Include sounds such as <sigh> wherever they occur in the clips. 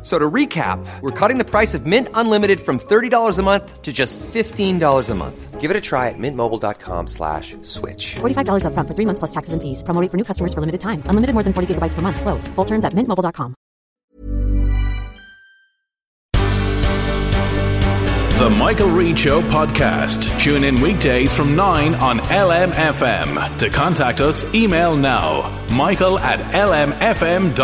F- So to recap, we're cutting the price of Mint Unlimited from $30 a month to just $15 a month. Give it a try at mintmobile.com slash switch. $45 upfront for three months plus taxes and fees. Promo for new customers for limited time. Unlimited more than 40 gigabytes per month. Slows. Full terms at mintmobile.com. The Michael Reade Show podcast. Tune in weekdays from 9 on LMFM. To contact us, email now michael at lmfm.ie.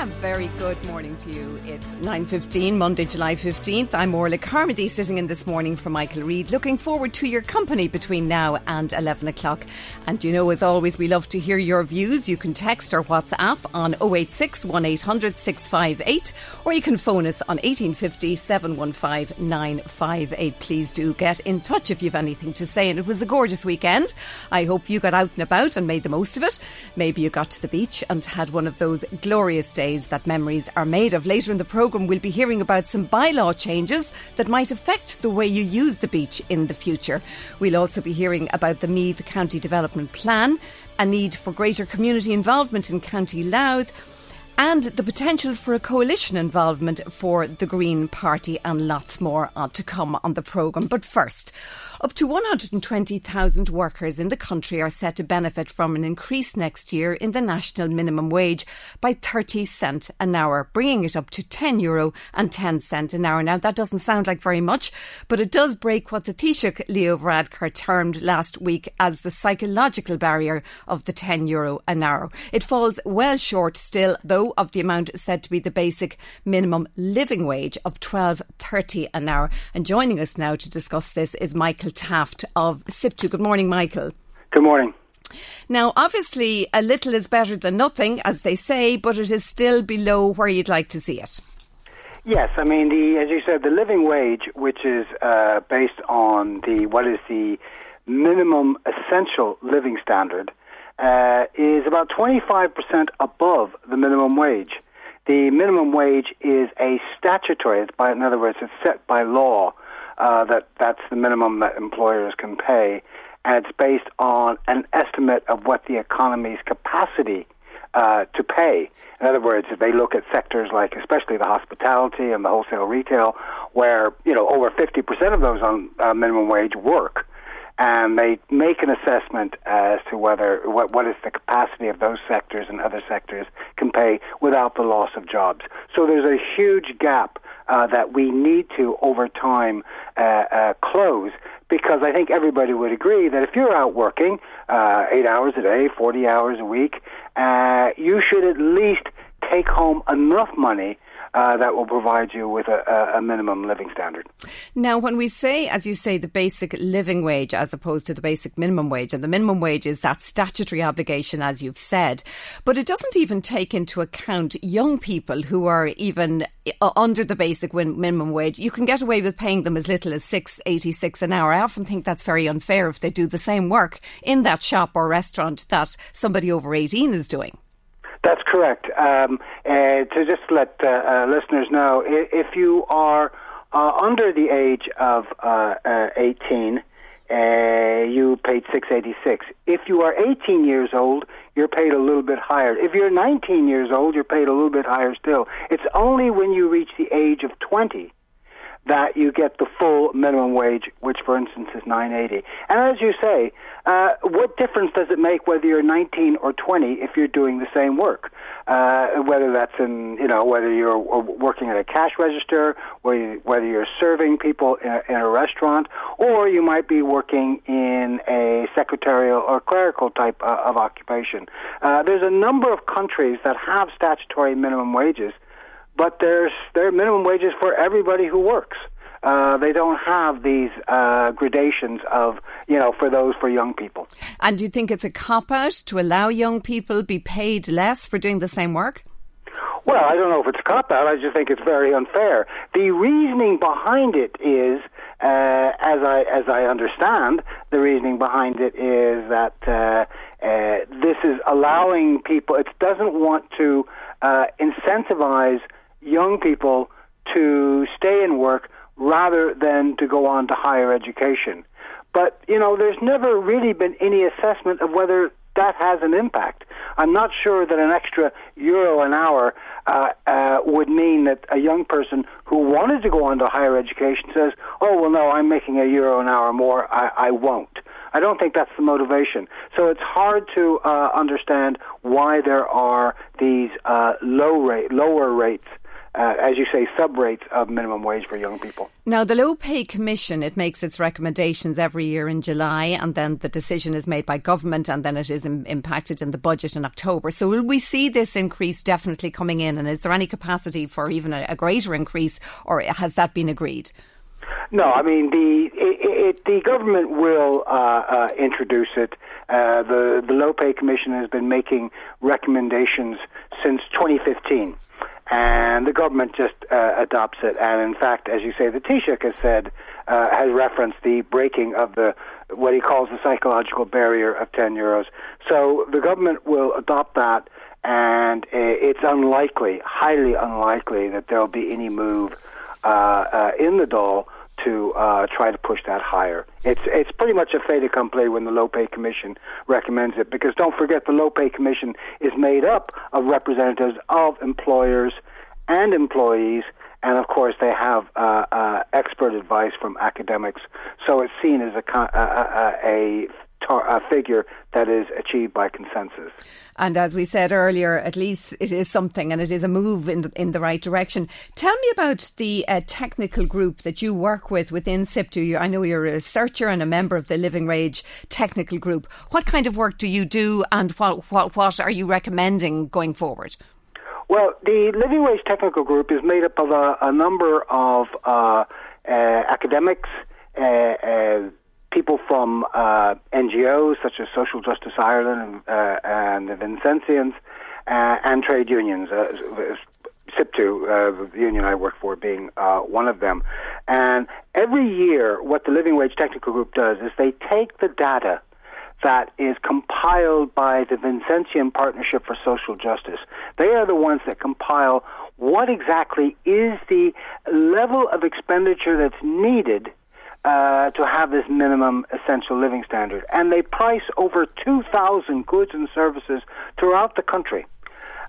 A very good morning to you. It's 9.15, Monday, July 15th. I'm Orla Carmody sitting in this morning for Michael Reade. Looking forward to your company between now and 11 o'clock. And you know, as always, we love to hear your views. You can text or WhatsApp on 086 1800 658 or you can phone us on 1850 715 958. Please do get in touch if you've anything to say. And it was a gorgeous weekend. I hope you got out and about and made the most of it. Maybe you got to the beach and had one of those glorious days that memories are made of. Later in the programme, we'll be hearing about some bylaw changes that might affect the way you use the beach in the future. We'll also be hearing about the Meath County Development Plan, a need for greater community involvement in County Louth and the potential for a coalition involvement for the Green Party and lots more to come on the programme. But first, up to 120,000 workers in the country are set to benefit from an increase next year in the national minimum wage by 30 cent an hour, bringing it up to 10 euro and 10 cent an hour. Now, that doesn't sound like very much, but it does break what the Taoiseach Leo Varadkar termed last week as the psychological barrier of the 10 euro an hour. It falls well short still, though, of the amount said to be the basic minimum living wage of 12.30 an hour. And joining us now to discuss this is Michael Taft of SIPTU. Good morning, Michael. Good morning. Now, obviously, a little is better than nothing, as they say, but it is still below where you'd like to see it. Yes, I mean the as you said, the living wage, which is uh, based on the what is the minimum essential living standard, uh, is about twenty five percent above the minimum wage. The minimum wage is a statutory. It's by, in other words, it's set by law uh, that that's the minimum that employers can pay, and it's based on an estimate of what the economy's capacity uh, to pay. In other words, if they look at sectors like, especially the hospitality and the wholesale retail, where you know over 50% of those on uh, minimum wage work, and they make an assessment as to whether what, what is the capacity of those sectors and other sectors can pay without the loss of jobs. So there's a huge gap uh, that we need to over time uh, uh, close because I think everybody would agree that if you're out working uh, eight hours a day, 40 hours a week, uh, you should at least take home enough money uh, that will provide you with a, a, minimum living standard. Now, when we say, as you say, the basic living wage as opposed to the basic minimum wage, and the minimum wage is that statutory obligation, as you've said, but it doesn't even take into account young people who are even uh, under the basic minimum wage. You can get away with paying them as little as six eighty six an hour. I often think that's very unfair if they do the same work in that shop or restaurant that somebody over eighteen is doing. That's correct. Um, uh, to just let uh, uh, listeners know, if you are uh, under the age of uh, uh, 18, you paid 686. If you are 18 years old, you're paid a little bit higher. If you're 19 years old, you're paid a little bit higher still. It's only when you reach the age of 20 that you get the full minimum wage, which, for instance, is 980. And as you say, uh, what difference does it make whether you're 19 or 20 if you're doing the same work? Uh, whether that's in, you know, whether you're working at a cash register, whether you're serving people in a, restaurant, or you might be working in a secretarial or clerical type uh, of occupation. Uh, there's a number of countries that have statutory minimum wages but there's there are minimum wages for everybody who works. Uh, they don't have these uh, gradations of you know for those for young people. And do you think it's a cop out to allow young people be paid less for doing the same work? Well, I don't know if it's a cop out. I just think it's very unfair. The reasoning behind it is, uh, as I as I understand, the reasoning behind it is that uh, uh, this is allowing people. It doesn't want to uh, incentivize young people to stay in work rather than to go on to higher education. But, you know, there's never really been any assessment of whether that has an impact. I'm not sure that an extra euro an hour uh, uh, would mean that a young person who wanted to go on to higher education says, oh, well, no, I'm making a euro an hour more, I, I won't. I don't think that's the motivation. So it's hard to uh, understand why there are these uh, low rate, lower rates uh, as you say, sub rates of minimum wage for young people. Now, the Low Pay Commission, it makes its recommendations every year in July, and then the decision is made by government, and then it is Im- impacted in the budget in October. So, will we see this increase definitely coming in? And is there any capacity for even a, a greater increase, or has that been agreed? No, I mean the it, it, the government will uh, uh, introduce it. Uh, the the Low Pay Commission has been making recommendations since 2015 and the government just uh, adopts it. And in fact, as you say, the Taoiseach has said, uh, has referenced the breaking of the what he calls the psychological barrier of 10 euros. So the government will adopt that, and it's unlikely, highly unlikely, that there'll be any move uh, uh in the Dáil to uh, try to push that higher. It's it's pretty much a fait accompli when the Low Pay Commission recommends it because don't forget the Low Pay Commission is made up of representatives of employers and employees, and of course they have uh, uh, expert advice from academics. So it's seen as a a, a, a figure that is achieved by consensus. And as we said earlier, at least it is something and it is a move in the, in the right direction. Tell me about the uh, technical group that you work with within SIPTU. You I know you're a researcher and a member of the Living Wage technical group. What kind of work do you do and what, what, what are you recommending going forward? Well, the Living Wage Technical Group is made up of a, a number of uh, uh, academics, uh, uh people from uh, NGOs such as Social Justice Ireland and, uh, and the Vincentians, uh, and trade unions. Uh, SIPTU, uh, the union I work for, being uh, one of them. And every year, what the Living Wage Technical Group does is they take the data that is compiled by the Vincentian Partnership for Social Justice. They are the ones that compile what exactly is the level of expenditure that's needed uh, to have this minimum essential living standard. And they price over 2,000 goods and services throughout the country.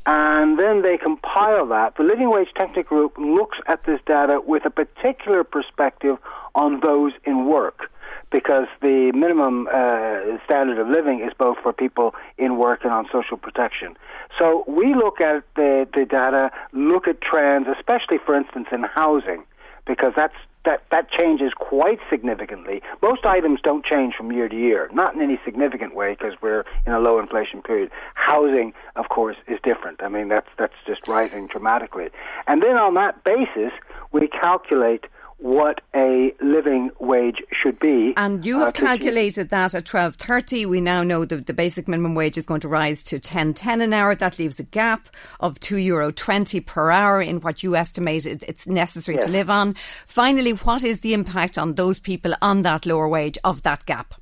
And then they compile that. The Living Wage Technical Group looks at this data with a particular perspective on those in work because the minimum uh, standard of living is both for people in work and on social protection. So we look at the, the data, look at trends, especially, for instance, in housing, because that's that that changes quite significantly. Most items don't change from year to year, not in any significant way because we're in a low inflation period. Housing, of course, is different. I mean, that's that's just rising dramatically. And then on that basis, we calculate what a living wage should be. And you have uh, calculated that at twelve thirty. We now know that the basic minimum wage is going to rise to ten ten an hour. That leaves a gap of two euro twenty per hour in what you estimate it's necessary yes. to live on. Finally, what is the impact on those people on that lower wage of that gap?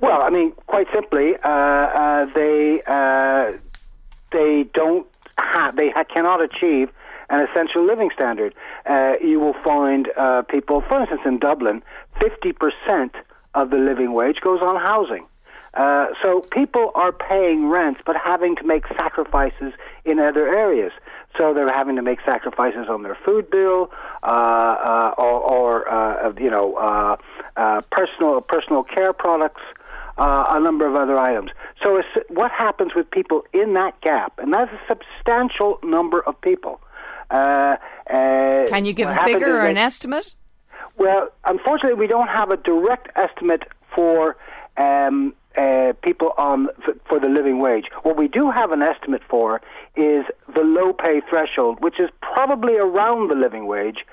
Well, I mean, quite simply, uh, uh, they uh, they don't have, they ha- cannot achieve an essential living standard. Uh, you will find uh, people, for instance, in Dublin, 50% of the living wage goes on housing. Uh, so people are paying rents but having to make sacrifices in other areas. So they're having to make sacrifices on their food bill uh, uh, or, or uh, you know uh, uh, personal personal care products, a number of other items. So what happens with people in that gap, and that's a substantial number of people. Can you give a figure or an estimate? Well, unfortunately, we don't have a direct estimate for um, uh, people on for the living wage. What we do have an estimate for is the low pay threshold, which is probably around the living wage,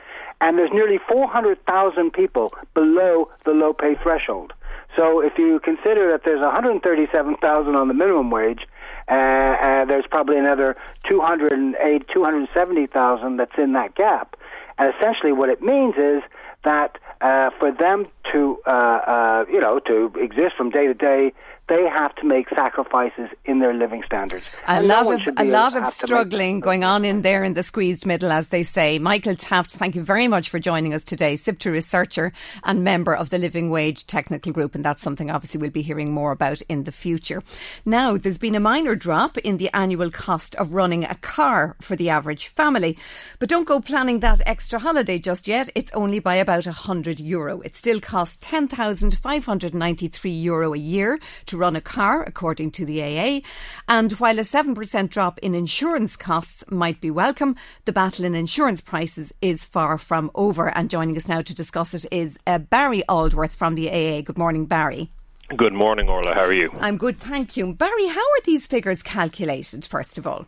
and there's nearly 400,000 people below the low pay threshold. So if you consider that there's 137,000 on the minimum wage, uh, uh, there's probably another 208, 270,000 that's in that gap. And essentially, what it means is that uh, for them to, uh, uh, you know, to exist from day to day, they have to make sacrifices in their living standards. A and lot no of a lot of struggling going on in there in the squeezed middle, as they say. Michael Taft, thank you very much for joining us today. SIPTU researcher and member of the Living Wage Technical Group, and that's something obviously we'll be hearing more about in the future. Now, there's been a minor drop in the annual cost of running a car for the average family, but don't go planning that extra holiday just yet. It's only by about 100 euro. It still costs 10,593 euro a year to run a car, according to the AA. And while a 7% drop in insurance costs might be welcome, the battle in insurance prices is far from over. And joining us now to discuss it is uh, Barry Aldworth from the AA. Good morning, Barry. Good morning, Orla. How are you? I'm good, thank you. Barry, how are these figures calculated, first of all?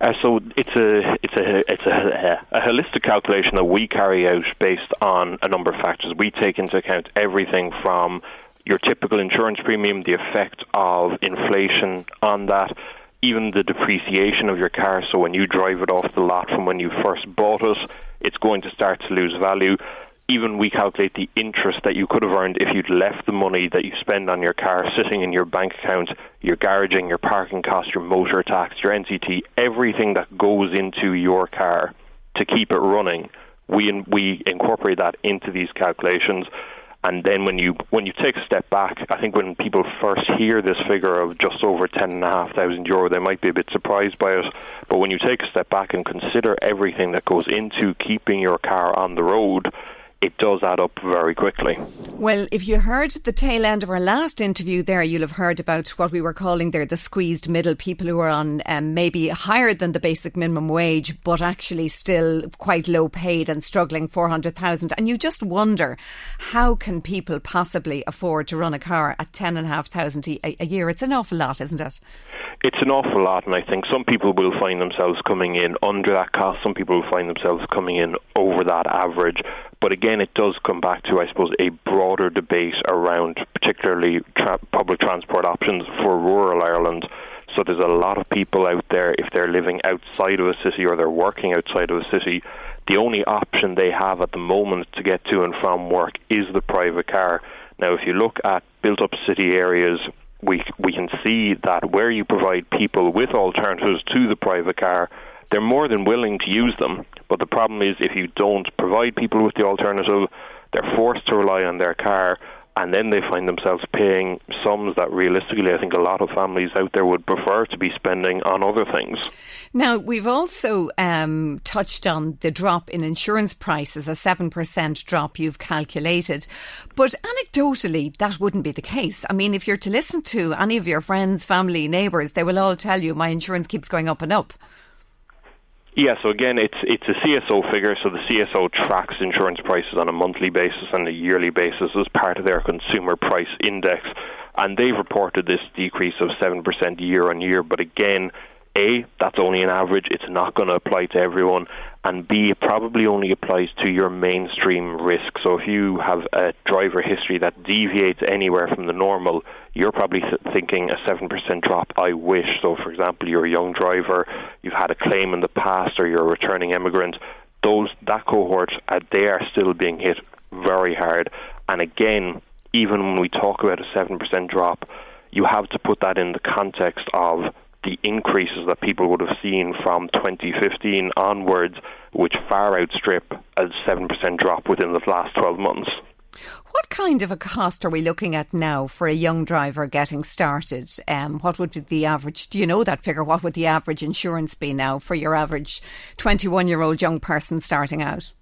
Uh, so it's a it's a it's a, a, holistic calculation that we carry out based on a number of factors. We take into account everything from your typical insurance premium, the effect of inflation on that, even the depreciation of your car. So when you drive it off the lot from when you first bought it, it's going to start to lose value. Even we calculate the interest that you could have earned if you'd left the money that you spend on your car sitting in your bank account, your garaging, your parking cost, your motor tax, your NCT, everything that goes into your car to keep it running. We we incorporate that into these calculations. And then when you when you take a step back, I think when people first hear this figure of just over ten and a half thousand euro, they might be a bit surprised by it. But when you take a step back and consider everything that goes into keeping your car on the road, it does add up very quickly. Well, if you heard the tail end of our last interview there, you'll have heard about what we were calling there the squeezed middle people who are on um, maybe higher than the basic minimum wage, but actually still quite low paid and struggling 400,000. And you just wonder how can people possibly afford to run a car at 10,500 a, a year? It's an awful lot, isn't it? It's an awful lot, and I think some people will find themselves coming in under that cost. Some people will find themselves coming in over that average. But again, it does come back to, I suppose, a broader debate around particularly tra- public transport options for rural Ireland. So there's a lot of people out there, if they're living outside of a city or they're working outside of a city, the only option they have at the moment to get to and from work is the private car. Now, if you look at built up city areas, we, we can see that where you provide people with alternatives to the private car, they're more than willing to use them. But the problem is if you don't provide people with the alternative, they're forced to rely on their car and then they find themselves paying sums that realistically I think a lot of families out there would prefer to be spending on other things. Now, we've also um, touched on the drop in insurance prices, a 7% drop you've calculated. But anecdotally, that wouldn't be the case. I mean, if you're to listen to any of your friends, family, neighbours, they will all tell you my insurance keeps going up and up. Yeah, so again, it's it's a CSO figure. So the CSO tracks insurance prices on a monthly basis and a yearly basis as part of their consumer price index, and they've reported this decrease of seven percent year on year. But again, a, that's only an average. It's not going to apply to everyone. And B, it probably only applies to your mainstream risk. So if you have a driver history that deviates anywhere from the normal, you're probably thinking a 7% drop, I wish. So, for example, you're a young driver, you've had a claim in the past, or you're a returning immigrant. Those that cohort, uh, they are still being hit very hard. And again, even when we talk about a 7% drop, you have to put that in the context of the increases that people would have seen from 2015 onwards, which far outstrip a 7% drop within the last 12 months. What kind of a cost are we looking at now for a young driver getting started? Um, what would be the average? Do you know that figure? What would the average insurance be now for your average 21 year old young person starting out?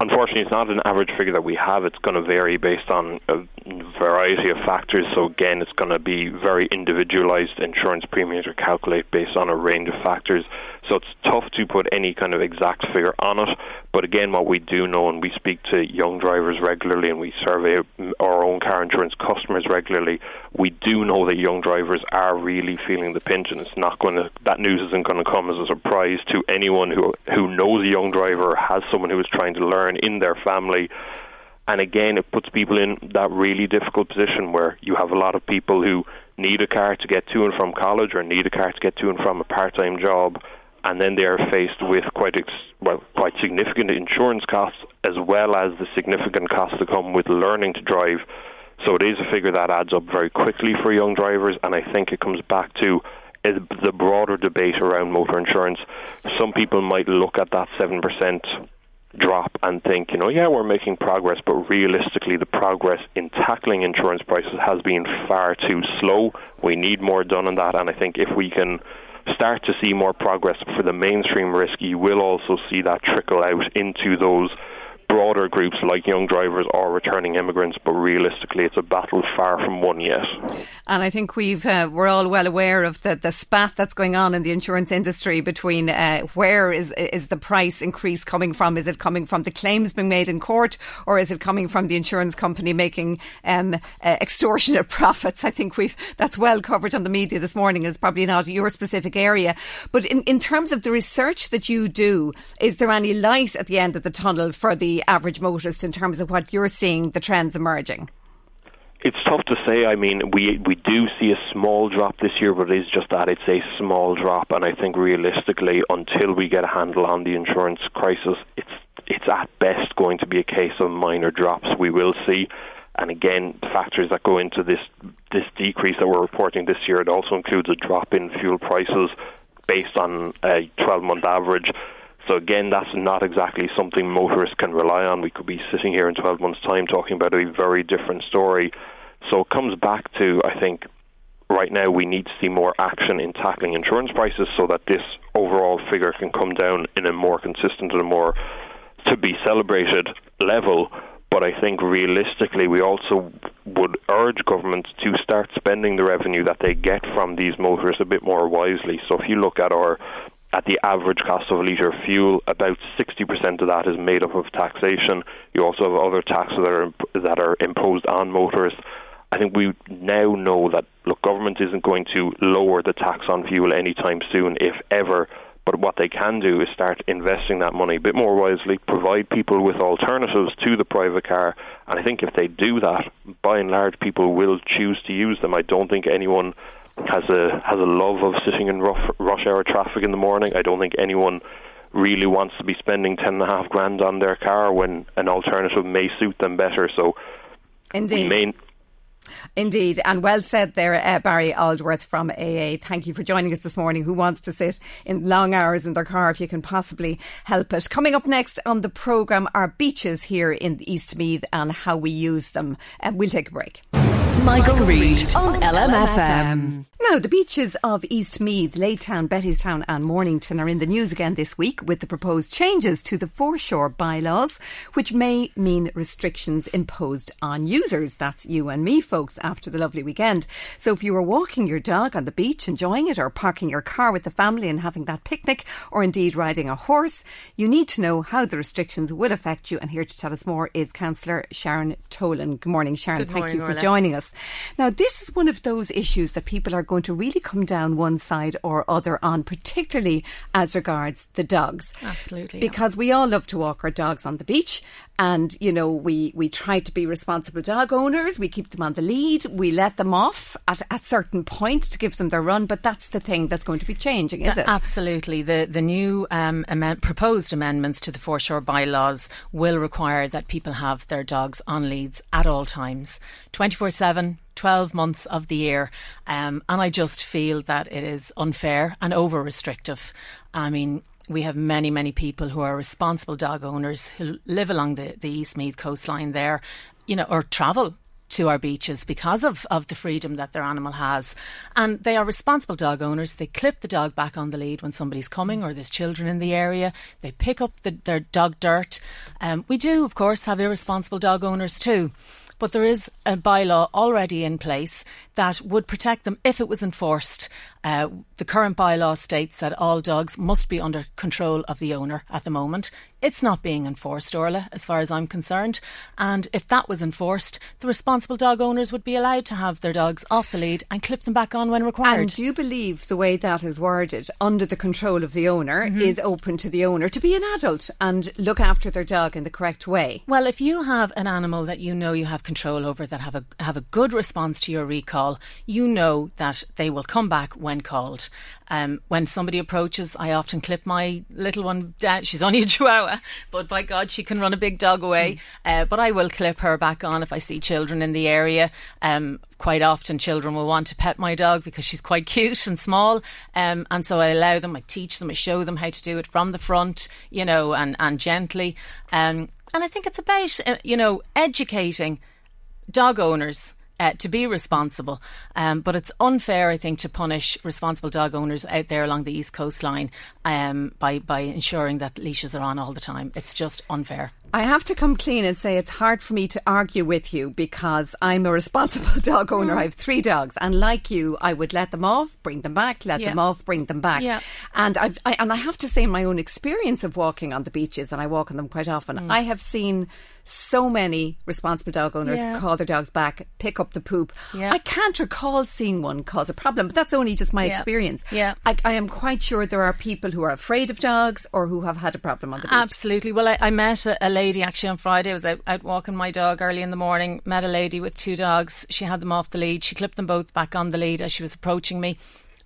Unfortunately, it's not an average figure that we have. It's going to vary based on a variety of factors. So, again, it's going to be very individualized. Insurance premiums are calculated based on a range of factors. So it's tough to put any kind of exact figure on it. But again, what we do know, and we speak to young drivers regularly, and we survey our own car insurance customers regularly, we do know that young drivers are really feeling the pinch, and it's not going to. That news isn't going to come as a surprise to anyone who who knows a young driver, has someone who is trying to learn in their family. And again, it puts people in that really difficult position where you have a lot of people who need a car to get to and from college or need a car to get to and from a part-time job and then they are faced with quite ex- well, quite significant insurance costs as well as the significant costs that come with learning to drive. So it is a figure that adds up very quickly for young drivers, and I think it comes back to the broader debate around motor insurance. Some people might look at that seven percent drop and think, you know, yeah, we're making progress, but realistically, the progress in tackling insurance prices has been far too slow. We need more done on that, and I think if we can start to see more progress for the mainstream risk, you will also see that trickle out into those broader groups like young drivers or returning immigrants, but realistically, it's a battle far from won yet. And I think we've uh, we're all well aware of the, the spat that's going on in the insurance industry between uh, where is is the price increase coming from? Is it coming from the claims being made in court, or is it coming from the insurance company making um, uh, extortionate <laughs> profits? I think we've that's well covered on the media this morning. Is probably not your specific area, but in in terms of the research that you do, is there any light at the end of the tunnel for the average motorist in terms of what you're seeing the trends emerging? It's tough to say. I mean, we we do see a small drop this year, but it is just that it's a small drop, and I think realistically, until we get a handle on the insurance crisis, it's it's at best going to be a case of minor drops. We will see, and again, the factors that go into this this decrease that we're reporting this year, it also includes a drop in fuel prices based on a 12 month average. So again, that's not exactly something motorists can rely on. We could be sitting here in 12 months' time talking about a very different story. So it comes back to, I think, right now we need to see more action in tackling insurance prices so that this overall figure can come down in a more consistent and a more to be celebrated level. But I think realistically, we also would urge governments to start spending the revenue that they get from these motorists a bit more wisely. So if you look at our at the average cost of a litre of fuel, about 60% of that is made up of taxation. You also have other taxes that are that are imposed on motorists. I think we now know that look, government isn't going to lower the tax on fuel anytime soon, if ever. But what they can do is start investing that money a bit more wisely, provide people with alternatives to the private car. And I think if they do that, by and large, people will choose to use them. I don't think anyone has a has a love of sitting in rough, rush hour traffic in the morning. I don't think anyone really wants to be spending ten and a half grand on their car when an alternative may suit them better. So, indeed. May, Indeed, and well said there, uh, Barry Aldworth from AA. Thank you for joining us this morning. Who wants to sit in long hours in their car if you can possibly help it? Coming up next on the programme are beaches here in East Eastmeath and how we use them. Uh, we'll take a break. Michael, Michael Reade on LMFM. Now, the beaches of Eastmeath, Laytown, Bettystown, and Mornington are in the news again this week with the proposed changes to the foreshore bylaws, which may mean restrictions imposed on users. That's you and me, folks, after the lovely weekend. So, if you were walking your dog on the beach, enjoying it, or parking your car with the family and having that picnic, or indeed riding a horse, you need to know how the restrictions will affect you. And here to tell us more is Councillor Sharon Tolan. Good morning, Sharon. Good Thank morning, you for Orla. joining us. Now, this is one of those issues that people are going to really come down one side or other on, particularly as regards the dogs. Absolutely. Because yeah. we all love to walk our dogs on the beach and, you know, we, we try to be responsible dog owners. We keep them on the lead. We let them off at a certain point to give them their run. But that's the thing that's going to be changing, is it? Absolutely. The, the new um, amend- proposed amendments to the foreshore bylaws will require that people have their dogs on leads at all times, 24 7 12 months of the year. Um, and I just feel that it is unfair and over restrictive. I mean, we have many, many people who are responsible dog owners who live along the, the Eastmeath coastline there you know, or travel to our beaches because of, of the freedom that their animal has. And they are responsible dog owners. They clip the dog back on the lead when somebody's coming or there's children in the area. They pick up the, their dog dirt. Um, we do, of course, have irresponsible dog owners too. But there is a bylaw already in place that would protect them if it was enforced. Uh, the current bylaw states that all dogs must be under control of the owner at the moment. It's not being enforced, Orla, as far as I'm concerned. And if that was enforced, the responsible dog owners would be allowed to have their dogs off the lead and clip them back on when required. And do you believe the way that is worded, under the control of the owner, mm-hmm. is open to the owner to be an adult and look after their dog in the correct way? Well, if you have an animal that you know you have control over that have a have a good response to your recall, you know that they will come back when called. Um, when somebody approaches, I often clip my little one down. She's only a chihuahua, but by God, she can run a big dog away. Mm. Uh, but I will clip her back on if I see children in the area. Um, quite often, children will want to pet my dog because she's quite cute and small. Um, and so I allow them, I teach them, I show them how to do it from the front, you know, and, and gently. Um, and I think it's about, uh, you know, educating dog owners uh, to be responsible. Um, but it's unfair, I think, to punish responsible dog owners out there along the east coastline um, by by ensuring that leashes are on all the time. It's just unfair. I have to come clean and say it's hard for me to argue with you because I'm a responsible <laughs> dog owner. Mm. I have three dogs, and like you, I would let them off, bring them back, let yeah. them off, bring them back. Yeah. And I've, I and I have to say, my own experience of walking on the beaches, and I walk on them quite often. Mm. I have seen so many responsible dog owners yeah. call their dogs back, pick up the poop. Yeah. I can't recall seeing one cause a problem, but that's only just my yeah. experience. Yeah. I, I, am quite sure there are people who are afraid of dogs or who have had a problem on the beach. Absolutely. Well, I, I met a, a, lady actually on Friday. I was out, out walking my dog early in the morning, met a lady with two dogs. She had them off the lead. She clipped them both back on the lead as she was approaching me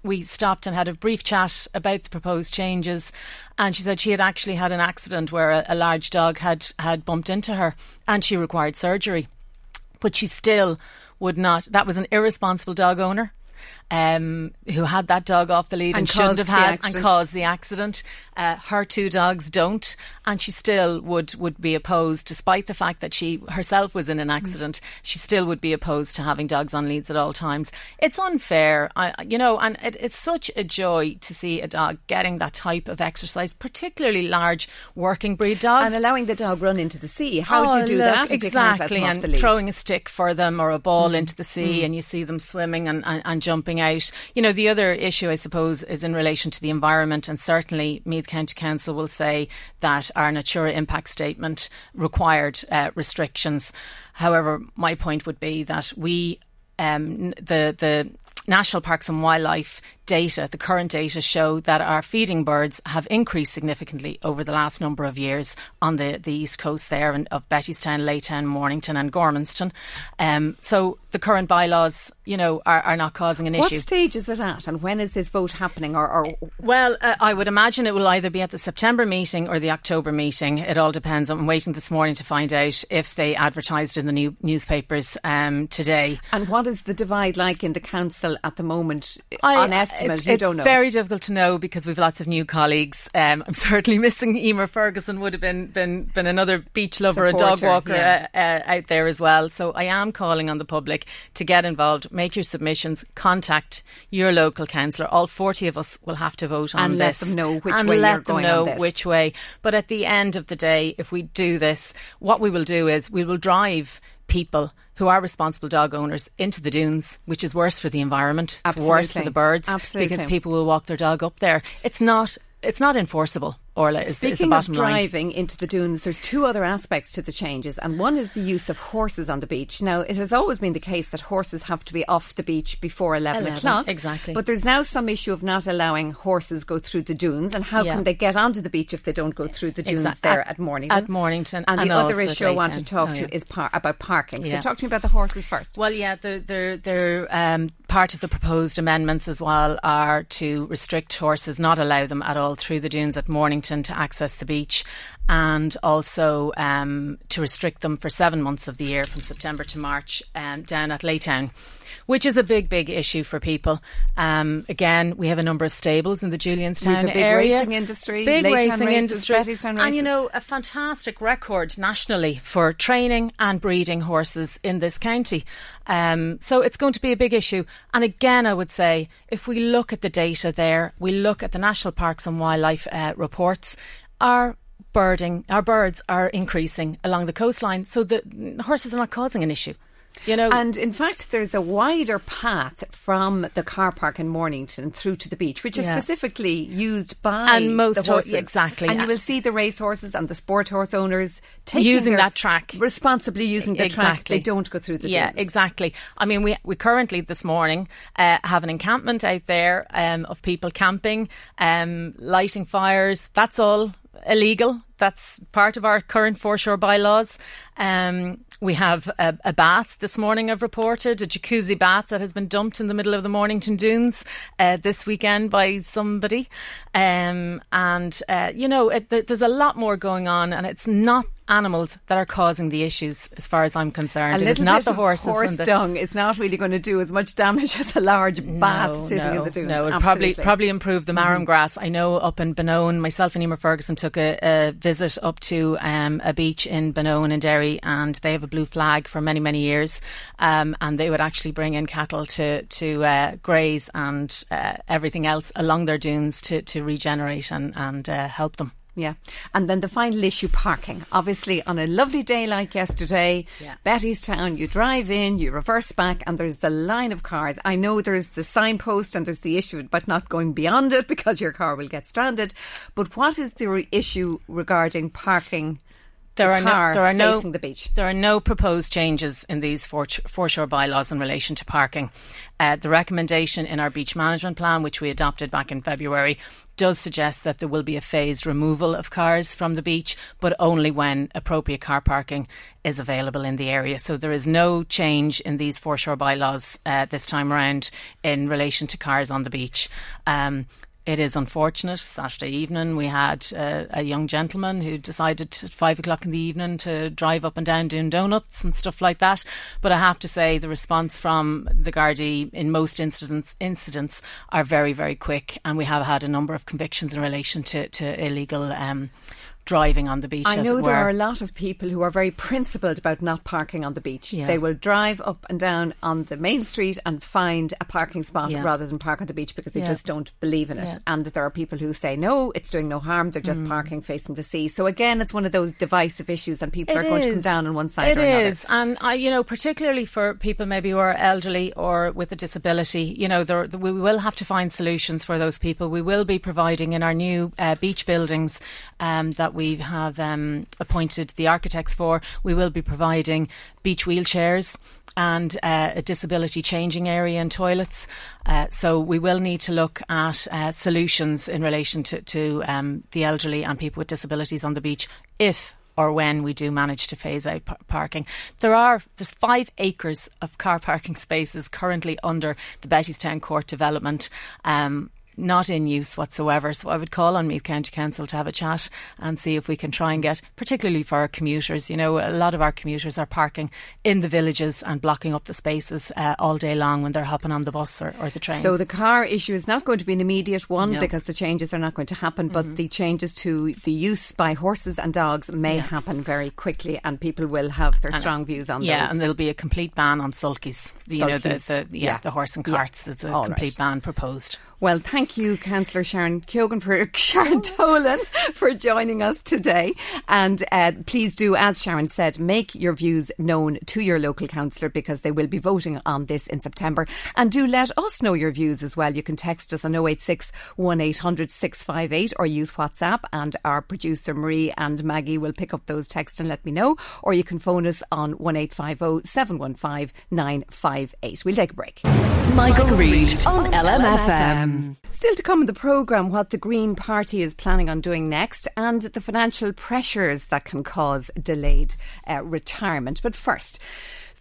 we stopped and had a brief chat about the proposed changes. And she said she had actually had an accident where a, a large dog had, had bumped into her and she required surgery. But she still would not, that was an irresponsible dog owner um, who had that dog off the lead and, and shouldn't have had and caused the accident. Uh, her two dogs don't, and she still would would be opposed, despite the fact that she herself was in an accident. Mm. She still would be opposed to having dogs on leads at all times. It's unfair, I, you know, and it, it's such a joy to see a dog getting that type of exercise, particularly large working breed dogs, and allowing the dog run into the sea. How oh, would you do look, that? Exactly, and throwing a stick for them or a ball mm. into the sea, mm. and you see them swimming and, and, and jumping out. You know, the other issue, I suppose, is in relation to the environment, and certainly Meath County Council will say that our Natura impact statement required uh, restrictions. However, my point would be that we um, the the National Parks and Wildlife data, the current data, show that our feeding birds have increased significantly over the last number of years on the, the east coast there of Bettystown, Laytown, Mornington, and Gormanston. Um, so the current bylaws, you know, are, are not causing an what issue. What stage is it at, and when is this vote happening? Or, or well, uh, I would imagine it will either be at the September meeting or the October meeting. It all depends. I'm waiting this morning to find out if they advertised in the new newspapers um, today. And what is the divide like in the council at the moment I, on estimate? It's, it's very difficult to know because we've lots of new colleagues. Um, I'm <laughs> certainly missing Emer Ferguson. Would have been been been another beach lover, Supporter, a dog walker yeah. uh, uh, out there as well. So I am calling on the public to get involved, make your submissions, contact your local councillor. All 40 of us will have to vote on and this. let them know which and way let them know which way. But at the end of the day, if we do this, what we will do is we will drive people who are responsible dog owners into the dunes, which is worse for the environment. It's worse for the birds Absolutely. because people will walk their dog up there. It's not it's not enforceable. Orla is, Speaking is the bottom of driving line. into the dunes, there's two other aspects to the changes, and one is the use of horses on the beach. Now, it has always been the case that horses have to be off the beach before 11, 11 o'clock. Exactly. But there's now some issue of not allowing horses go through the dunes, and how yeah. can they get onto the beach if they don't go through the dunes exactly. there at, at, Mornington? At Mornington. And, and the other issue I want to talk oh, to yeah. is par- about parking. Yeah. So talk to me about the horses first. Well, yeah, they're, they're, they're um, part of the proposed amendments as well are to restrict horses, not allow them at all through the dunes at Mornington to access the beach and also um, to restrict them for seven months of the year from September to March um, down at Laytown. Which is a big, big issue for people. Um, again, we have a number of stables in the Julianstown big area. racing industry, big racing races, industry, and you know a fantastic record nationally for training and breeding horses in this county. Um, so it's going to be a big issue. And again, I would say if we look at the data there, we look at the National Parks and Wildlife uh, reports, our birding, our birds are increasing along the coastline, so the horses are not causing an issue. You know, And in fact, there's a wider path from the car park in Mornington through to the beach, which is Yeah. specifically used by And most horses. exactly. And you will see the race horses and the sport horse owners taking Using that track. responsibly using the track. They don't go through the yeah, dunes. exactly. I mean, we we currently this morning uh, have an encampment out there um, of people camping, um, lighting fires. That's all illegal. That's part of our current foreshore bylaws. Um, we have a, a bath this morning. I've reported a jacuzzi bath that has been dumped in the middle of the Mornington Dunes uh, this weekend by somebody, um, and uh, you know it, there, there's a lot more going on, and it's not animals that are causing the issues, as far as I'm concerned. A It is not the horses horse and the dung is not really going to do as much damage <laughs> as a large bath no, sitting no, in the dunes. No, it'll probably. Mm-hmm. probably improve the marram grass. I know up in Benone, myself and Emer Ferguson took a, a visit up to um, a beach in Benone in Derry, and they have a blue flag for many many years, um, and they would actually bring in cattle to to uh, graze and uh, everything else along their dunes to to regenerate and and uh, help them. Yeah. And then the final issue parking. Obviously, on a lovely day like yesterday, Yeah. Bettystown, you drive in, you reverse back, and there's the line of cars. I know there's the signpost and there's the issue about not going beyond it <laughs> because your car will get stranded. But what is the re- issue regarding parking? There the are no, there are no, facing the beach. There are no proposed changes in these foreshore bylaws in relation to parking. Uh, the recommendation in our beach management plan, which we adopted back in February, does suggest that there will be a phased removal of cars from the beach, but only when appropriate car parking is available in the area. So there is no change in these foreshore bylaws uh, this time around in relation to cars on the beach. Um, it is unfortunate. Saturday evening, we had uh, a young gentleman who decided at five o'clock in the evening to drive up and down doing donuts and stuff like that. But I have to say, the response from the Gardaí in most incidents incidents are very, very quick, and we have had a number of convictions in relation to to illegal. Um, Driving on the beach. I know there are a lot of people who are very principled about not parking on the beach. Yeah. They will drive up and down on the main street and find a parking spot Yeah. rather than park on the beach because they Yeah. just don't believe in it. And there are people who say, no, it's doing no harm. They're Mm. just parking facing the sea. So again, it's one of those divisive issues and people are It going to come down on one side It or another. is, and I, you know, particularly for people maybe who are elderly or with a disability, you know, there, we will have to find solutions for those people. We will be providing in our new uh, beach buildings um, that we have um, appointed the architects for. We will be providing beach wheelchairs and uh, a disability changing area and toilets. Uh, so we will need to look at uh, solutions in relation to, to um, the elderly and people with disabilities on the beach if or when we do manage to phase out par- parking. There are there's five acres of car parking spaces currently under the Bettystown Court development. Um, not in use whatsoever. So I would call on Meath County Council to have a chat and see if we can try and get, particularly for our commuters. You know, a lot of our commuters are parking in the villages and blocking up the spaces uh, all day long when they're hopping on the bus or, or the train. So the car issue is not going to be an immediate one No. Mm-hmm. because the changes are not going to happen, but the changes to the use by horses and dogs may happen very quickly, and people will have their strong views on yeah, those. and there'll be a complete ban on sulkies. The, you know, the, the yeah, Yeah. the horse and Yeah. carts. There's a All right. complete ban proposed. Well, thank you, Councillor Sharon Keoghan, for <laughs> Sharon Tolan for joining us today. And uh, please do, as Sharon said, make your views known to your local councillor because they will be voting on this in September. And do let us know your views as well. You can text us on 086 1800 658 or use WhatsApp, and our producer Marie and Maggie will pick up those texts and let me know. Or you can phone us on 1850 715 958. We'll take a break. Michael Reade on LMFM. Still to come in the programme, what the Green Party is planning on doing next and the financial pressures that can cause delayed uh, retirement. But first,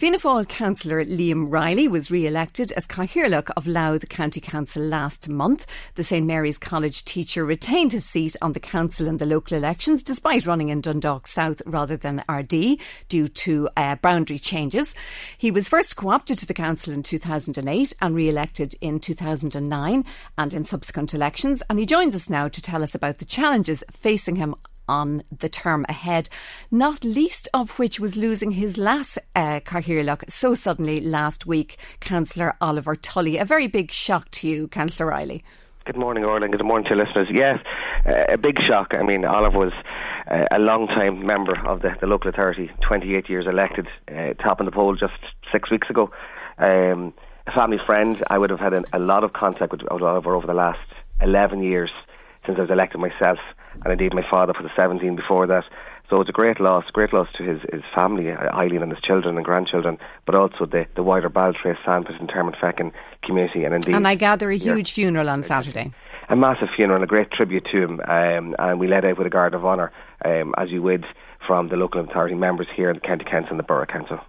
Fianna Fáil councillor Liam Reilly was re-elected as Cathaoirleach of Louth County Council last month. The St Mary's College teacher retained his seat on the council in the local elections despite running in Dundalk South rather than Ardee due to uh, boundary changes. He was first co-opted to the council in 2008 and re-elected in 2009 and in subsequent elections and he joins us now to tell us about the challenges facing him on the term ahead, not least of which was losing his last uh, Cathaoirleach so suddenly last week, Councillor Oliver Tully. A very big shock to you, Councillor Reilly. Good morning, Orling. Good morning to your listeners. Yes, uh, a big shock. I mean, Oliver was uh, a long time member of the, the, local authority, 28 years elected, uh, top in the poll just six weeks ago. Um, a family friend. I would have had a, a lot of contact with Oliver over the last 11 years since I was elected myself and indeed my father for the 17 before that. So it's a great loss, great loss to his, his family, uh, Eileen and his children and grandchildren, but also the, the wider Baltray, Sandpit and Termonfeckin community. And indeed, and I gather a huge yeah, funeral on Saturday. A massive funeral, and a great tribute to him, um, and we led out with a guard of honour, um, as you would from the local authority members here in the County Council and the Borough Council.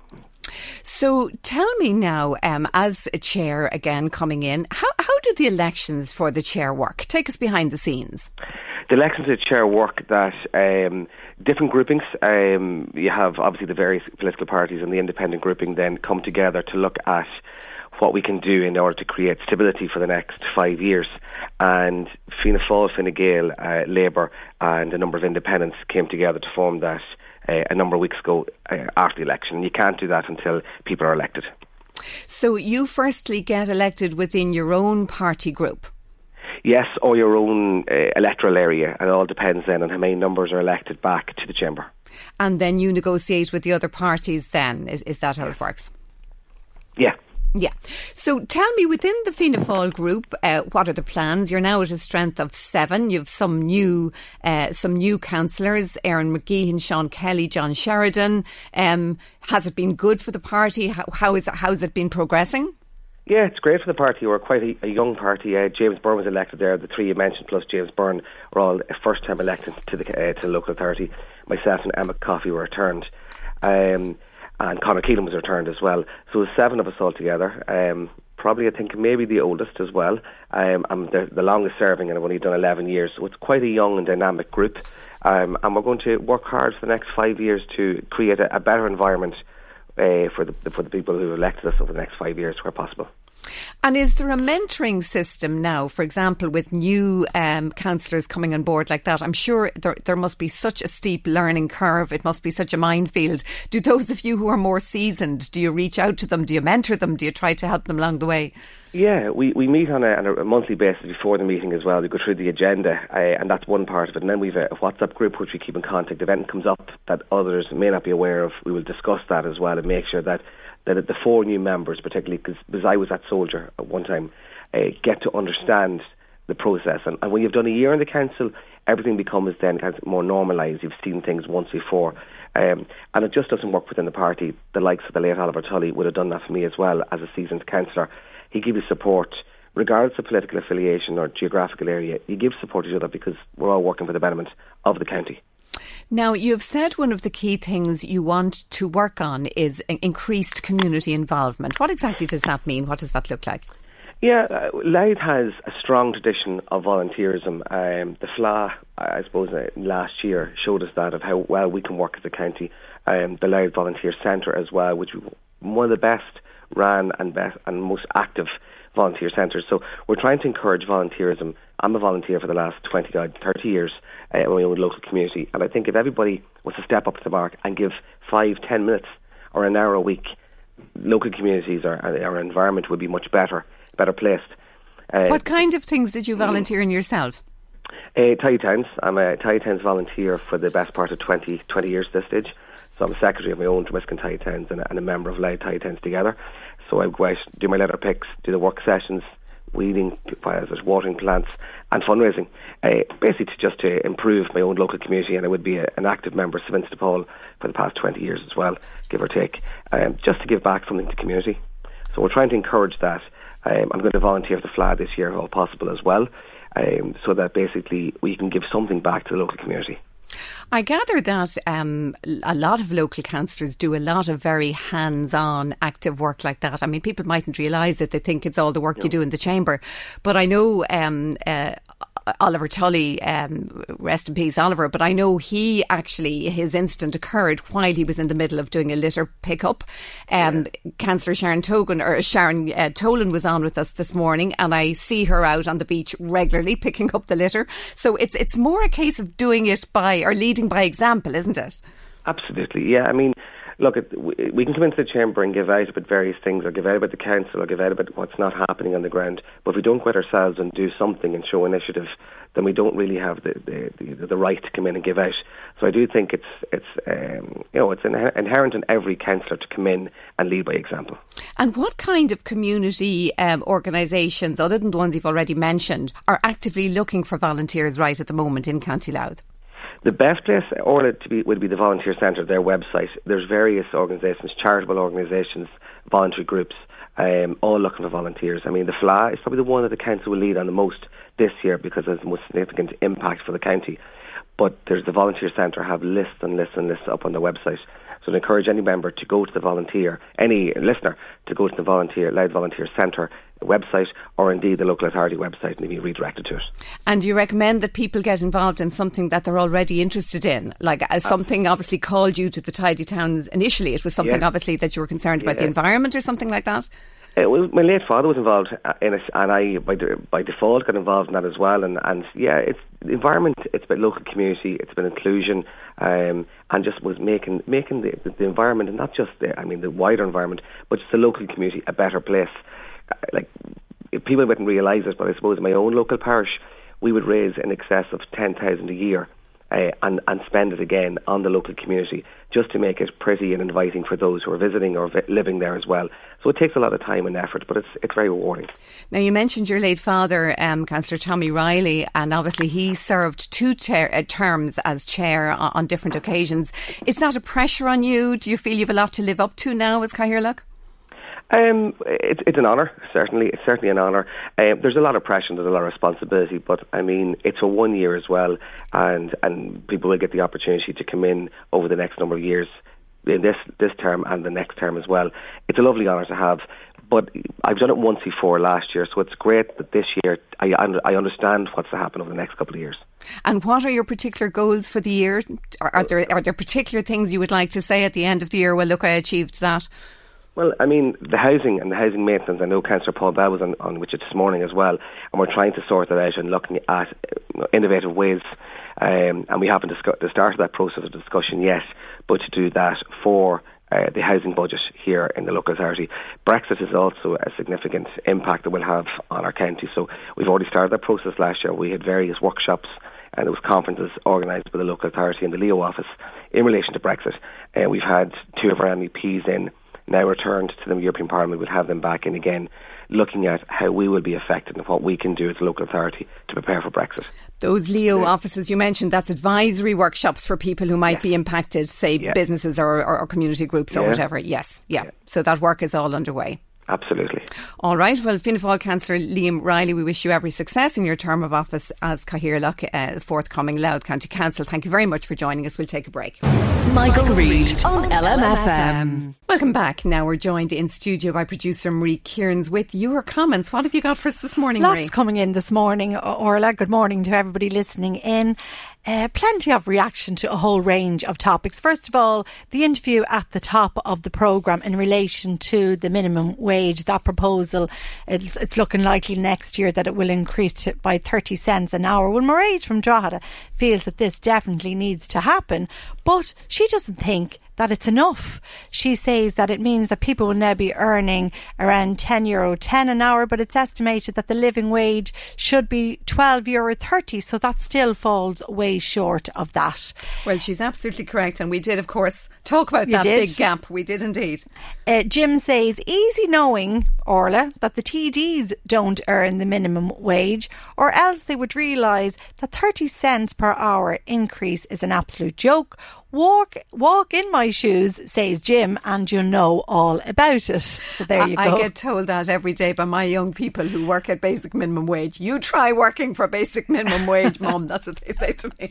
So tell me now, um, as a chair again coming in, how, how do the elections for the chair work? Take us behind the scenes the to chair work that um, different groupings, um, you have obviously the various political parties and the independent grouping then come together to look at what we can do in order to create stability for the next five years. And Fianna Fáil, Fine Gael, uh, Labour and a number of independents came together to form that uh, a number of weeks ago uh, after the election. And you can't do that until people are elected. So you firstly get elected within your own party group? Yes, or your own uh, electoral area. And it all depends then on how many numbers are elected back to the chamber. And then you negotiate with the other parties then? Is, is that how it works? Yeah. Yeah. So tell me, within the Fianna Fáil group, uh, what are the plans? You're now at a strength of seven. You've some new, uh, some new councillors: Erin McGreehan, Sean Kelly, John Sheridan. Um, has it been good for the party? How, how is it, how's it been progressing? Yeah, it's great for the party. We're quite a, a young party. Uh, James Byrne was elected there. The three you mentioned, plus James Byrne, were all first time elected to the uh, to the local authority. Myself and Emma Coffey were returned. Um, and Conor Keelan was returned as well. So there's seven of us all together. Um, probably, I think, maybe the oldest as well. Um, I'm the, the longest serving, and I've only done 11 years. So it's quite a young and dynamic group. Um, and we're going to work hard for the next five years to create a, a better environment uh, for the for the people who elected us over the next five years, where possible. And is there a mentoring system now, for example, with new um, councillors coming on board like that? I'm sure there, there must be such a steep learning curve. It must be such a minefield. Do those of you who are more seasoned, do you reach out to them? Do you mentor them? Do you try to help them along the way? Yeah, we, we meet on a, on a monthly basis before the meeting as well. We go through the agenda, uh, and that's one part of it. And then we have a, WhatsApp group which we keep in contact. If anything comes up that others may not be aware of, we will discuss that as well and make sure that that the four new members, particularly because I was that soldier at one time, uh, get to understand the process. And, and, when you've done a year in the council, everything becomes then kind of more normalised. You've seen things once before. Um, and it just doesn't work within the party. The likes of the late Oliver Tully would have done that for me as well as a seasoned councillor. He gives you support, regardless of political affiliation or geographical area. You give support to each other because we're all working for the betterment of the county. Now, you've said one of the key things you want to work on is increased community involvement. What exactly does that mean? What does that look like? Yeah, uh, Louth has a strong tradition of volunteerism. Um, the Fleadh, I suppose, uh, last year showed us that of how well we can work as a county. Um, the Louth Volunteer Centre as well, which one of the best ran and best and most active volunteer centres. So we're trying to encourage volunteerism. I'm a volunteer for the last 20, 30 years uh, my own local community. And I think if everybody was to step up to the mark and give five, ten minutes or an hour a week, local communities or our environment would be much better, better placed. Uh, what kind of things did you volunteer in yourself? Uh, Tidy Towns. I'm a Tidy Towns volunteer for the best part of 20, 20 years at this stage. So I'm a secretary of my own Dromiskin Tidy Towns and a, and a member of Louth Tidy Towns together. So I go out, do my letter picks, do the work sessions, weeding, watering plants, and fundraising. Uh, basically, to just to improve my own local community, and I would be a, an active member of St Paul for the past 20 years as well, give or take, um, just to give back something to the community. So we're trying to encourage that. Um, I'm going to volunteer for the Fleadh this year, if all possible, as well, um, so that basically we can give something back to the local community. I gather that um, a lot of local councillors do a lot of very hands on active work like that. I mean, people mightn't realise it, they think it's all the work you do in the chamber. But I know um, uh, Oliver Tully, um, rest in peace, Oliver. But I know he actually his incident occurred while he was in the middle of doing a litter pickup. Um, yeah. Councillor Sharon Togan or Sharon uh, Tolan was on with us this morning, and I see her out on the beach regularly picking up the litter. So it's it's more a case of doing it by or leading by example, isn't it? Absolutely, yeah. I mean, look, we can come into the chamber and give out about various things, or give out about the council, or give out about what's not happening on the ground. But if we don't quit ourselves and do something and show initiative, then we don't really have the the, the, the right to come in and give out. So I do think it's it's um, you know it's inherent in every councillor to come in and lead by example. And what kind of community um, organisations, other than the ones you've already mentioned, are actively looking for volunteers right at the moment in County Louth? The best place, or to be, would be the Volunteer Centre, their website. There's various organisations, charitable organisations, voluntary groups, um, all looking for volunteers. I mean, the Fleadh is probably the one that the council will lead on the most this year because it's the most significant impact for the county. But there's the Volunteer Centre have lists and lists and lists up on their website. So I encourage any member to go to the volunteer, any listener to go to the volunteer Louth Volunteer Centre website or indeed the local authority website and be redirected to it. And do you recommend that people get involved in something that they're already interested in, like as something obviously called you to the Tidy Towns initially. It was something yeah. obviously that you were concerned yeah. about the environment or something like that. Uh, well, my late father was involved uh, in it, and I, by, de- by default, got involved in that as well. And, and yeah, it's the environment. It's about local community. It's about inclusion, um, and just was making making the, the, the environment, and not just the, I mean, the wider environment, but just the local community a better place. Uh, like people wouldn't realise it, but I suppose in my own local parish, we would raise in excess of ten thousand a year uh, and, and spend it again on the local community just to make it pretty and inviting for those who are visiting or vi- living there as well. So it takes a lot of time and effort, but it's it's very rewarding. Now you mentioned your late father, um, Councillor Tommy Reilly, and obviously he served two ter- uh, terms as chair on, on, different occasions. Is that a pressure on you? Do you feel you've a lot to live up to now as Cathaoirleach? Um, it's it's an honour, certainly. It's certainly an honour. Um, there's a lot of pressure, and there's a lot of responsibility, but I mean, it's a one year as well, and and people will get the opportunity to come in over the next number of years, in this this term and the next term as well. It's a lovely honour to have, but I've done it once before last year, so it's great that this year I I understand what's to happen over the next couple of years. And what are your particular goals for the year? Are, are there are there particular things you would like to say at the end of the year? Well, look, I achieved that. Well, I mean, the housing and the housing maintenance, I know Councillor Paul Bell was on, on which this morning as well, and we're trying to sort that out and looking at innovative ways. Um, and we haven't discuss- started that process of discussion yet, but to do that for uh, the housing budget here in the local authority. Brexit is also a significant impact that will have on our county. So we've already started that process last year. We had various workshops and there was conferences organised by the local authority and the Leo office in relation to Brexit. Uh, we've had two of our MEPs in now returned to the European Parliament, we'll have them back in again, looking at how we will be affected and what we can do as a local authority to prepare for Brexit. Those Leo yeah. offices you mentioned, that's advisory workshops for people who might be impacted, say businesses or, or, or, community groups or whatever. Yes, yeah. So that work is all underway. Absolutely. All right. Well, Fianna Fáil Councillor Liam Reilly, we wish you every success in your term of office as Cathaoirleach, uh, forthcoming Louth County Council. Thank you very much for joining us. We'll take a break. Michael, Michael Reade on LMFM. Welcome back. Now we're joined in studio by producer Marie Kearns with your comments. What have you got for us this morning, Lots Marie? coming in this morning, Orla. Good morning to everybody listening in. Uh, plenty of reaction to a whole range of topics. First of all, the interview at the top of the programme in relation to the minimum wage, that proposal, it's, it's looking likely next year that it will increase by 30 cents an hour. Well, Mairead from Drogheda feels that this definitely needs to happen, but she doesn't think that it's enough. She says that it means that people will now be earning around 10 euro 10 an hour, but it's estimated that the living wage should be 12 euro 30, so that still falls way short of that. Well, she's absolutely correct, and we did, of course, talk about you that did. big gap. We did indeed. Uh, Jim says, easy knowing Orla, that the TDs don't earn the minimum wage, or else they would realise that 30 cents per hour increase is an absolute joke. Walk, walk in my shoes, says Jim, and you'll know all about it. So there you I, go. I get told that every day by my young people who work at basic minimum wage. You try working for basic minimum wage, <laughs> mum. That's what they say to me.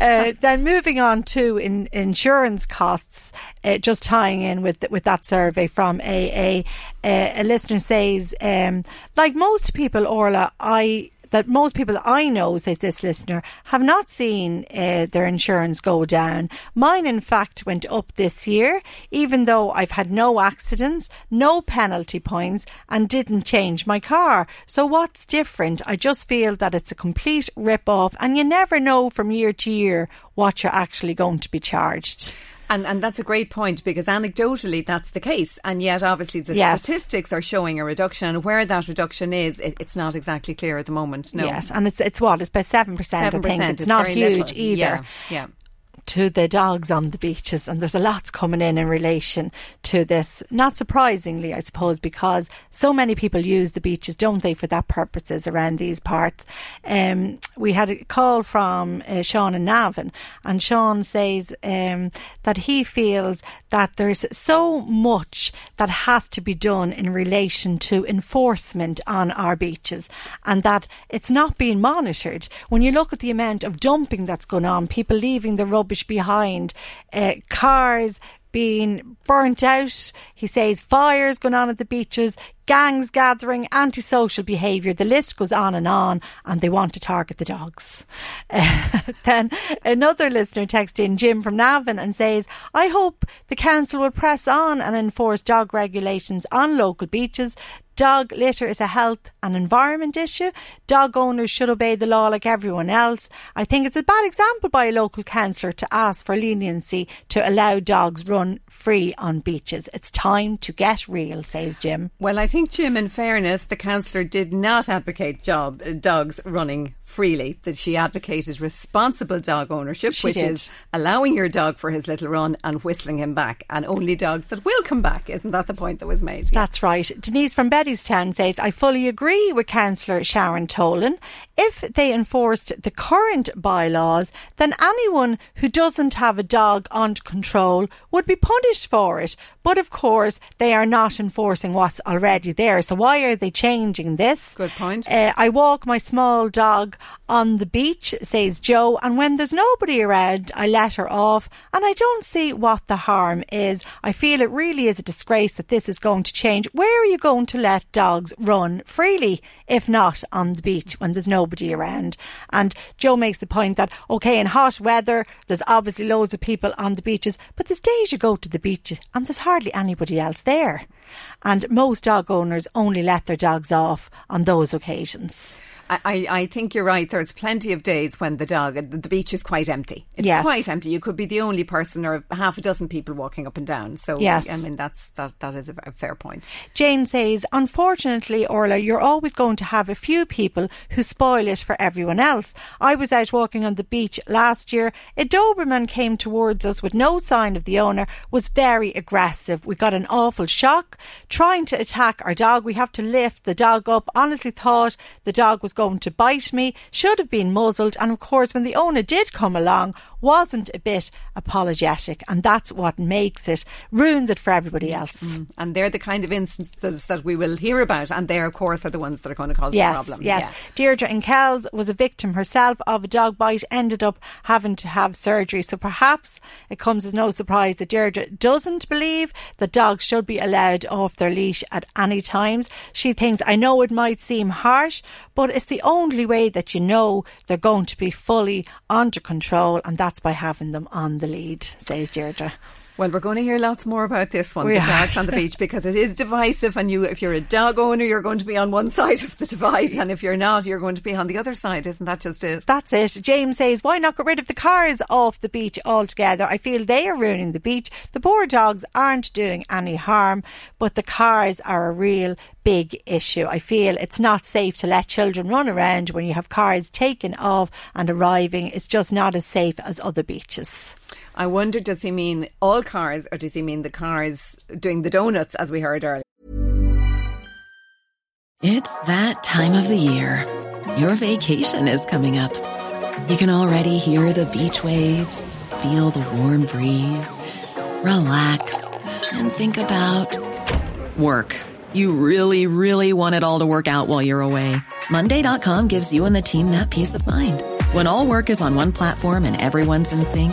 uh, then moving on to in, insurance costs, uh, just tying in with with that survey from AA, uh, a listener says, um, like most people, Orla, I that most people I know, says this listener, have not seen uh, their insurance go down. Mine, in fact, went up this year, even though I've had no accidents, no penalty points, and didn't change my car. So what's different? I just feel that it's a complete rip off, and you never know from year to year what you're actually going to be charged. And, and that's a great point because anecdotally that's the case. And yet, obviously, the Yes. statistics are showing a reduction. And where that reduction is, it, it's not exactly clear at the moment. No. Yes, and it's it's what it's about seven percent. I think it's, it's not huge little. either. Yeah, yeah. To the dogs on the beaches, and there's a lot coming in in relation to this. Not surprisingly, I suppose, because so many people use the beaches, don't they, for that purposes around these parts. Um, we had a call from uh, Sean and Navan, and Sean says um, that he feels that there's so much that has to be done in relation to enforcement on our beaches, and that it's not being monitored. When you look at the amount of dumping that's going on, people leaving the rubbish behind, uh, cars being burnt out. He says fires going on at the beaches, gangs gathering, antisocial behaviour. The list goes on and on, and they want to target the dogs. Uh, <laughs> then another listener texted in, Jim from Navan, and says, I hope the council will press on and enforce dog regulations on local beaches. Dog litter is a health and environment issue. Dog owners should obey the law like everyone else. I think it's a bad example by a local councillor to ask for leniency to allow dogs run free on beaches. It's time to get real, says Jim. Well, I think, Jim, in fairness, the councillor did not advocate job, dogs running freely, that she advocated responsible dog ownership, She which did. is allowing your dog for his little run and whistling him back, and only dogs that will come back. Isn't that the point that was made? That's right. Denise from Bettystown says, I fully agree with Councillor Sharon Tolan. If they enforced the current bylaws, then anyone who doesn't have a dog under control would be punished for it. But of course, they are not enforcing what's already there. So why are they changing this? Good point. Uh, I walk my small dog on the beach, says Joe, and when there's nobody around, I let her off, and I don't see what the harm is. I feel it really is a disgrace that this is going to change. Where are you going to let dogs run freely, if not on the beach when there's nobody around? And Joe makes the point that, okay, in hot weather, there's obviously loads of people on the beaches, but there's days you go to the beaches and there's hardly anybody else there. And most dog owners only let their dogs off on those occasions. I, I think you're right. There's plenty of days when the dog, the, beach is quite empty. It's Yes. quite empty. You could be the only person or half a dozen people walking up and down. So, Yes. I mean, that's that, that is a, a fair point. Jane says, unfortunately, Orla, you're always going to have a few people who spoil it for everyone else. I was out walking on the beach last year. A Doberman came towards us with no sign of the owner, was very aggressive. We got an awful shock. Trying to attack our dog, we have to lift the dog up. Honestly thought the dog was going to bite me, should have been muzzled. And of course, when the owner did come along, wasn't a bit apologetic. And that's what makes it, ruins it for everybody mm, else. Mm. And they're the kind of instances that we will hear about, and they, of course, are the ones that are going to cause problems. Yes, the problem. yes. Yeah. Deirdre in Kells was a victim herself of a dog bite, ended up having to have surgery. So perhaps it comes as no surprise that Deirdre doesn't believe that dogs should be allowed off their leash at any times. She thinks, I know it might seem harsh, but it's the only way that you know they're going to be fully under control, and that's by having them on the lead, says Deirdre. Well, we're going to hear lots more about this one, We the are. dogs on the beach, because it is divisive. And you, if you're a dog owner, you're going to be on one <laughs> side of the divide, and if you're not, you're going to be on the other side. Isn't that just it? That's it. James says, why not get rid of the cars off the beach altogether? I feel they are ruining the beach. The poor dogs aren't doing any harm, but the cars are a real big issue. I feel it's not safe to let children run around when you have cars taking off and arriving. It's just not as safe as other beaches. I wonder, does he mean all cars, or does he mean the cars doing the donuts, as we heard earlier? It's that time of the year. Your vacation is coming up. You can already hear the beach waves, feel the warm breeze, relax, and think about work. You really, really want it all to work out while you're away. Monday.com gives you and the team that peace of mind. When all work is on one platform and everyone's in sync,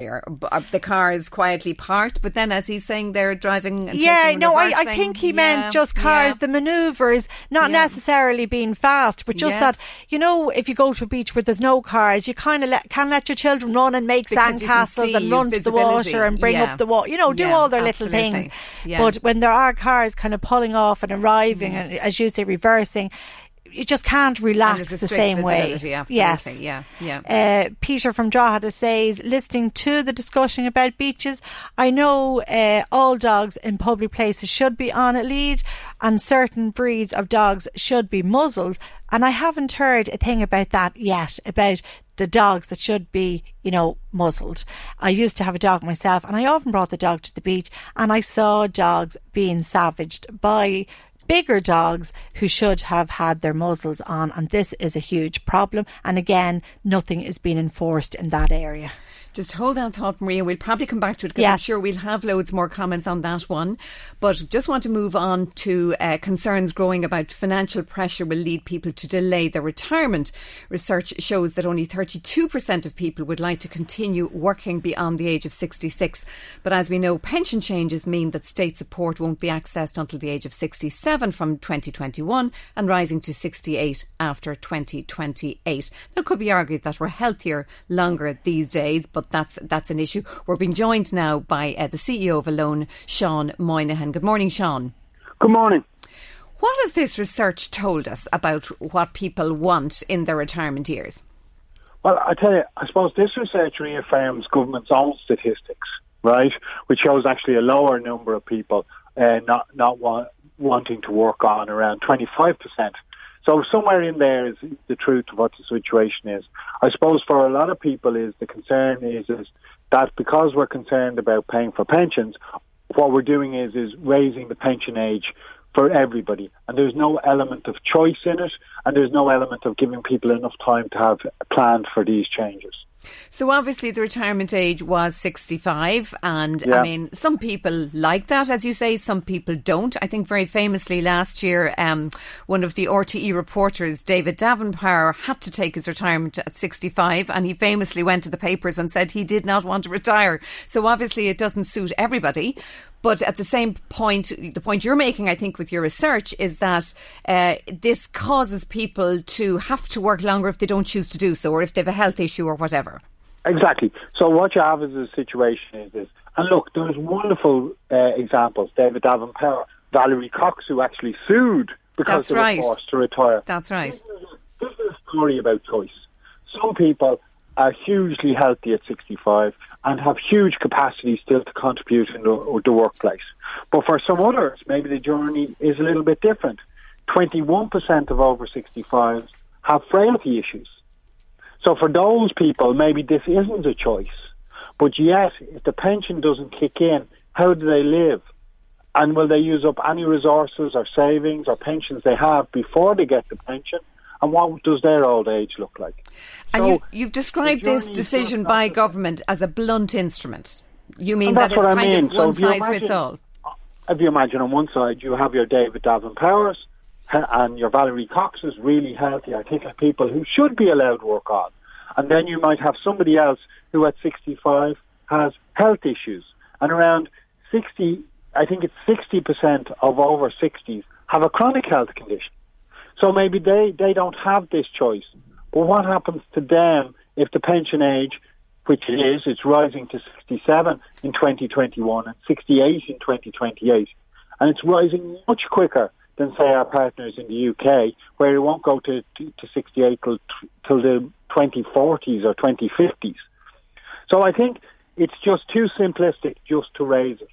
Uh, the car is quietly parked, but then, as he's saying, they're driving. And yeah, no, I, I think he Yeah, meant just cars, yeah. the manoeuvres, not Yeah. necessarily being fast, but just that, you know, if you go to a beach where there's no cars, you kind of let, can let your children run and make sandcastles and run to the water and bring up the water, you know, do all their little things. But when there are cars kind of pulling off and arriving, and as you say, reversing, you just can't relax the same way. absolutely. Yes. Yeah, yeah. Uh, Peter from Drogheda says, listening to the discussion about beaches, I know uh, all dogs in public places should be on a lead and certain breeds of dogs should be muzzled. And I haven't heard a thing about that yet, about the dogs that should be, you know, muzzled. I used to have a dog myself and I often brought the dog to the beach and I saw dogs being savaged by bigger dogs who should have had their muzzles on, and this is a huge problem. And again, nothing is being enforced in that area. Just hold that thought, Maria. We'll probably come back to it because I'm sure we'll have loads more comments on that one. But just want to move on to uh, concerns growing about financial pressure will lead people to delay their retirement. Research shows that only 32% of people would like to continue working beyond the age of 66. But as we know, pension changes mean that state support won't be accessed until the age of 67 from 2021 and rising to 68 after 2028. Now, it could be argued that we're healthier longer these days, but that's that's an issue. We're being joined now by uh, the CEO of Alone, Sean Moynihan. Good morning, Sean. Good morning. What has this research told us about what people want in their retirement years? Well, I tell you, I suppose this research reaffirms government's own statistics, right, which shows actually a lower number of people uh, not not wa- wanting to work on around 25%. So somewhere in there is the truth of what the situation is. I suppose for a lot of people is the concern is is that because we're concerned about paying for pensions, what we're doing is is raising the pension age for everybody, and there's no element of choice in it, and there's no element of giving people enough time to have planned for these changes. So obviously the retirement age was 65 and Yeah. I mean some people like that as you say some people don't. I think very famously last year um, one of the RTE reporters David Davin-Power had to take his retirement at 65 and he famously went to the papers and said he did not want to retire. So obviously it doesn't suit everybody but at the same point, the point you're making, I think, with your research is that uh, this causes people to have to work longer if they don't choose to do so, or if they have a health issue or whatever. Exactly. So what you have is a situation is this, and look, there's wonderful uh, examples. David Davin-Power, Valerie Cox, who actually sued because That's they right. were forced to retire. That's right. This is a story about choice. Some people are hugely healthy at 65 and have huge capacity still to contribute in the, the workplace. But for some others, maybe the journey is a little bit different. 21% of over 65s have frailty issues. So for those people, maybe this isn't a choice. But yet, if the pension doesn't kick in, how do they live? And will they use up any resources or savings or pensions they have before they get the pension? And what does their old age look like? And So you, you've described this decision by government as a blunt instrument. You mean that it's what I kind mean. of So one if you size imagine- fits all? if you imagine on one side you have your David Davin Powers and your Valerie Cox is really healthy, articulate people who should be allowed to work on. And then you might have somebody else who at 65 has health issues. And around 60, I think it's 60% of over 60s have a chronic health condition. So maybe they, they don't have this choice. But what happens to them if the pension age, which it is, it's rising to 67 in 2021 and 68 in 2028, and it's rising much quicker than, say, our partners in the UK, where it won't go to, to, to 68 till, till the 2040s or 2050s. So I think it's just too simplistic just to raise it.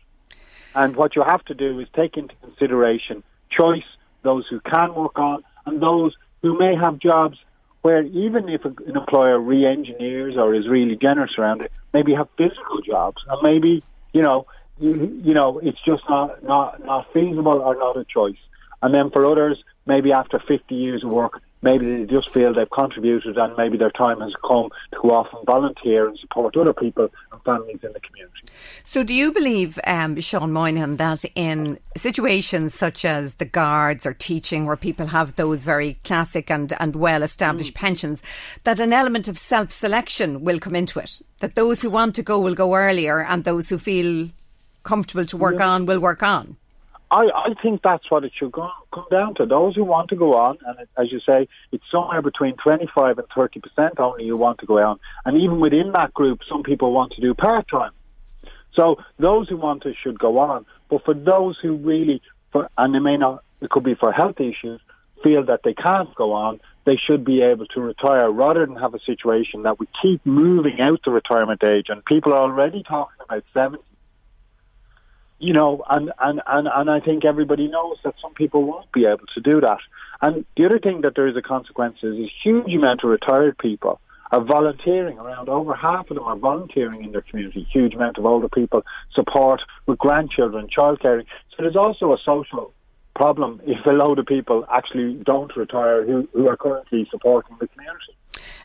And what you have to do is take into consideration choice, those who can work on, and those who may have jobs where even if an employer re-engineers or is really generous around it, maybe have physical jobs, and maybe you know, you, you know, it's just not not not feasible or not a choice. And then for others, maybe after 50 years of work, maybe they just feel they've contributed and maybe their time has come to go off and volunteer and support other people and families in the community. So, do you believe, um, Sean Moynihan, that in situations such as the guards or teaching, where people have those very classic and, and well established Mm. pensions, that an element of self selection will come into it? That those who want to go will go earlier, and those who feel comfortable to work Yeah. on will work on? I, I think that's what it should go, come down to. Those who want to go on, and it, as you say, it's somewhere between 25 and 30 percent only who want to go on. And even within that group, some people want to do part time. So those who want to should go on. But for those who really, for, and they may not, it could be for health issues, feel that they can't go on, they should be able to retire rather than have a situation that we keep moving out the retirement age. And people are already talking about 70 you know, and, and, and, and I think everybody knows that some people won't be able to do that. And the other thing that there is a consequence is a huge amount of retired people are volunteering. Around over half of them are volunteering in their community. Huge amount of older people support with grandchildren, childcare. So there's also a social problem if a load of people actually don't retire who, who are currently supporting the community.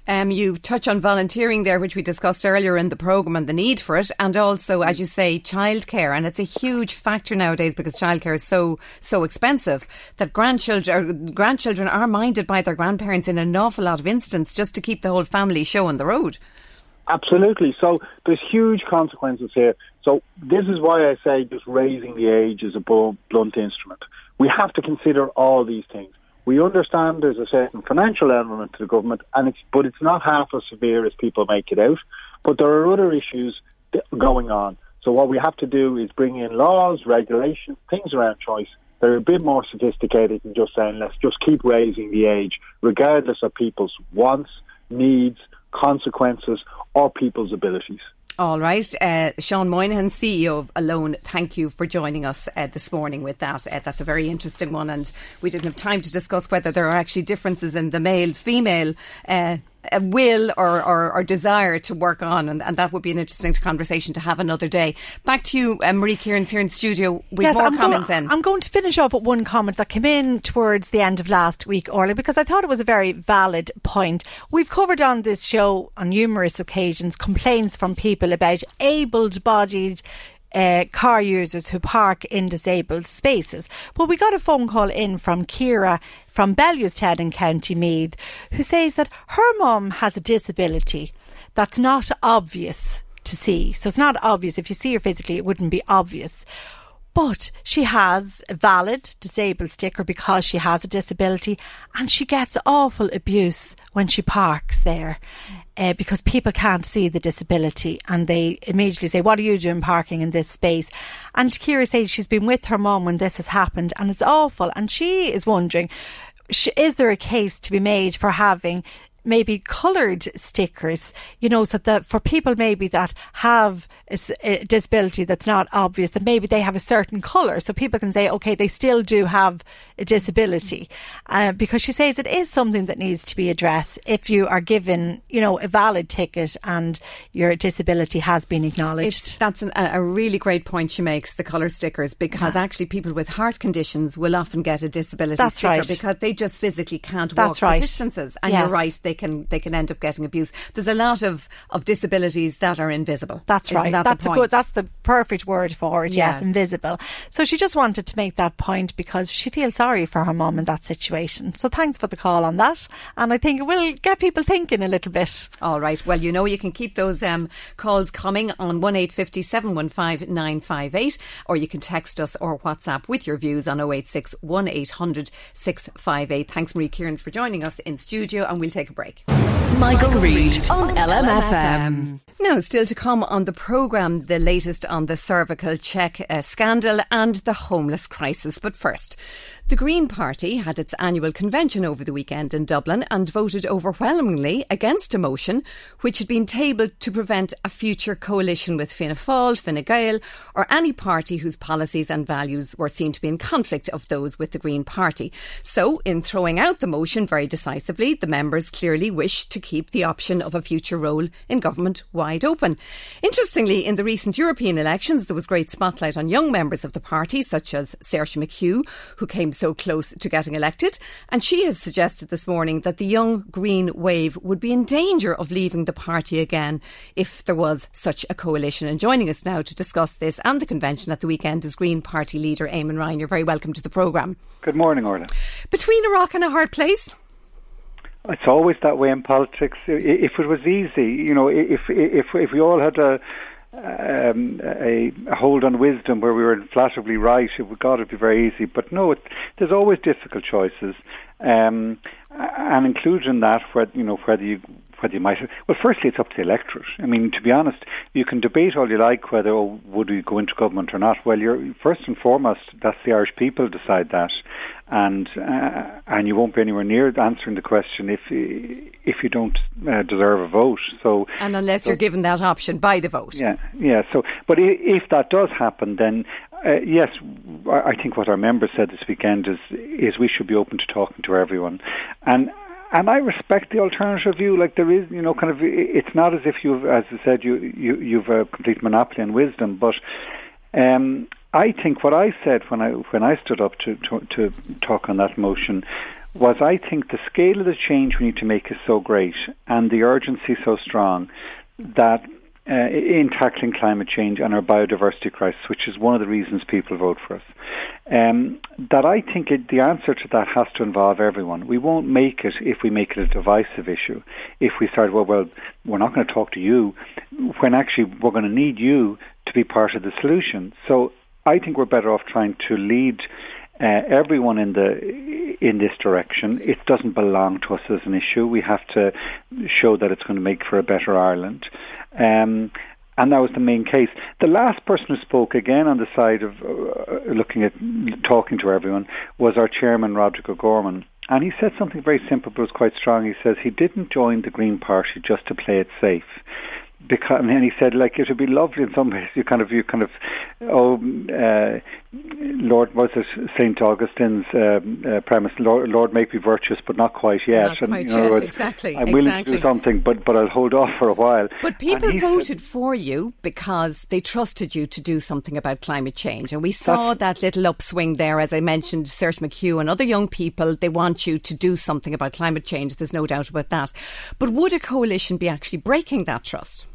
Um, you touch on volunteering there, which we discussed earlier in the programme and the need for it, and also, as you say, childcare. And it's a huge factor nowadays because childcare is so so expensive that grandchildren or grandchildren are minded by their grandparents in an awful lot of instances just to keep the whole family show on the road. Absolutely. So there's huge consequences here. So this is why I say just raising the age is a blunt instrument. We have to consider all these things. We understand there's a certain financial element to the government, and it's but it's not half as severe as people make it out. But there are other issues going on. So what we have to do is bring in laws, regulations, things around choice. They're a bit more sophisticated than just saying let's just keep raising the age, regardless of people's wants, needs, consequences, or people's abilities. All right. Uh, Sean Moynihan, CEO of Alone, thank you for joining us uh, this morning with that. Uh, that's a very interesting one, and we didn't have time to discuss whether there are actually differences in the male female. Uh, will or, or, or desire to work on, and, and that would be an interesting conversation to have another day. Back to you, uh, Marie Kearns here in studio with yes, more I'm comments. Going, then I'm going to finish off with one comment that came in towards the end of last week, Orla, because I thought it was a very valid point. We've covered on this show on numerous occasions complaints from people about able-bodied uh, car users who park in disabled spaces. But we got a phone call in from Kira from Bellewstown in County Meath who says that her mum has a disability that's not obvious to see. So it's not obvious. If you see her physically, it wouldn't be obvious. But she has a valid disabled sticker because she has a disability and she gets awful abuse when she parks there. Uh, because people can't see the disability and they immediately say, What are you doing parking in this space? And Kira says she's been with her mum when this has happened and it's awful. And she is wondering, is there a case to be made for having maybe coloured stickers, you know, so that for people maybe that have a, a, disability that's not obvious, that maybe they have a certain colour, so people can say, okay, they still do have a disability, uh, because she says it is something that needs to be addressed if you are given, you know, a valid ticket and your disability has been acknowledged. It's, that's an, a really great point she makes, the colour stickers, because yeah. actually people with heart conditions will often get a disability that's sticker right. because they just physically can't that's walk right. the distances. And yes. you're right, they can they can end up getting abuse. There's a lot of, of disabilities that are invisible. That's Isn't right. That that's a good. That's the perfect word for it. Yeah. Yes, invisible. So she just wanted to make that point because she feels sorry for her mum in that situation. So thanks for the call on that, and I think it will get people thinking a little bit. All right. Well, you know you can keep those um, calls coming on one eight fifty seven one five nine five eight, or you can text us or WhatsApp with your views on 086 1800 658. Thanks, Marie Kearns, for joining us in studio, and we'll take a break. Michael, Michael Reade on LMFM. Now, still to come on the programme, the latest on the cervical check uh, scandal and the homeless crisis. But first, the Green Party had its annual convention over the weekend in Dublin and voted overwhelmingly against a motion which had been tabled to prevent a future coalition with Fianna Fáil, Fine Gael, or any party whose policies and values were seen to be in conflict of those with the Green Party. So, in throwing out the motion very decisively, the members clearly wished to keep the option of a future role in government wide open. Interestingly, in the recent European elections, there was great spotlight on young members of the party, such as Saoirse McHugh, who came so close to getting elected. And she has suggested this morning that the young Green Wave would be in danger of leaving the party again if there was such a coalition. And joining us now to discuss this and the convention at the weekend is Green Party leader Eamon Ryan. You're very welcome to the programme. Good morning, Orla. Between a rock and a hard place? It's always that way in politics. If it was easy, you know, if if if we all had a um, a, a, hold on wisdom where we were inflatably right, it would God it'd be very easy. But no, it, there's always difficult choices, um, and including that, where you know whether you whether you might. Well, firstly, it's up to the electorate. I mean, to be honest, you can debate all you like whether oh, would we go into government or not. Well, you're first and foremost that's the Irish people decide that, and uh, and you won't be anywhere near answering the question if if you don't uh, deserve a vote. So and unless so, you're given that option by the vote. Yeah, yeah. So, but if that does happen, then uh, yes, I think what our members said this weekend is is we should be open to talking to everyone, and and I respect the alternative view. Like there is, you know, kind of, it's not as if you've, as I said, you, you you've a complete monopoly on wisdom. But um, I think what I said when I when I stood up to, to to talk on that motion was I think the scale of the change we need to make is so great and the urgency so strong that uh, in tackling climate change and our biodiversity crisis, which is one of the reasons people vote for us. Um, that I think it, the answer to that has to involve everyone. We won't make it if we make it a divisive issue. If we start, well, well, we're not going to talk to you, when actually we're going to need you to be part of the solution. So I think we're better off trying to lead uh, everyone in the in this direction. It doesn't belong to us as an issue. We have to show that it's going to make for a better Ireland. Um, and that was the main case. The last person who spoke again on the side of uh, looking at talking to everyone was our chairman, Roderick O'Gorman. And he said something very simple but was quite strong. He says he didn't join the Green Party just to play it safe because and he said like it would be lovely in some ways. You kind of you kind of oh uh, Lord was it Saint Augustine's uh, uh, premise Lord, Lord make me virtuous but not quite yet. Not and quite you know, yet, words, exactly. I'm willing exactly. to do something but but I'll hold off for a while. But people voted said, for you because they trusted you to do something about climate change. And we saw that little upswing there as I mentioned Saoirse McHugh and other young people they want you to do something about climate change. There's no doubt about that. But would a coalition be actually breaking that trust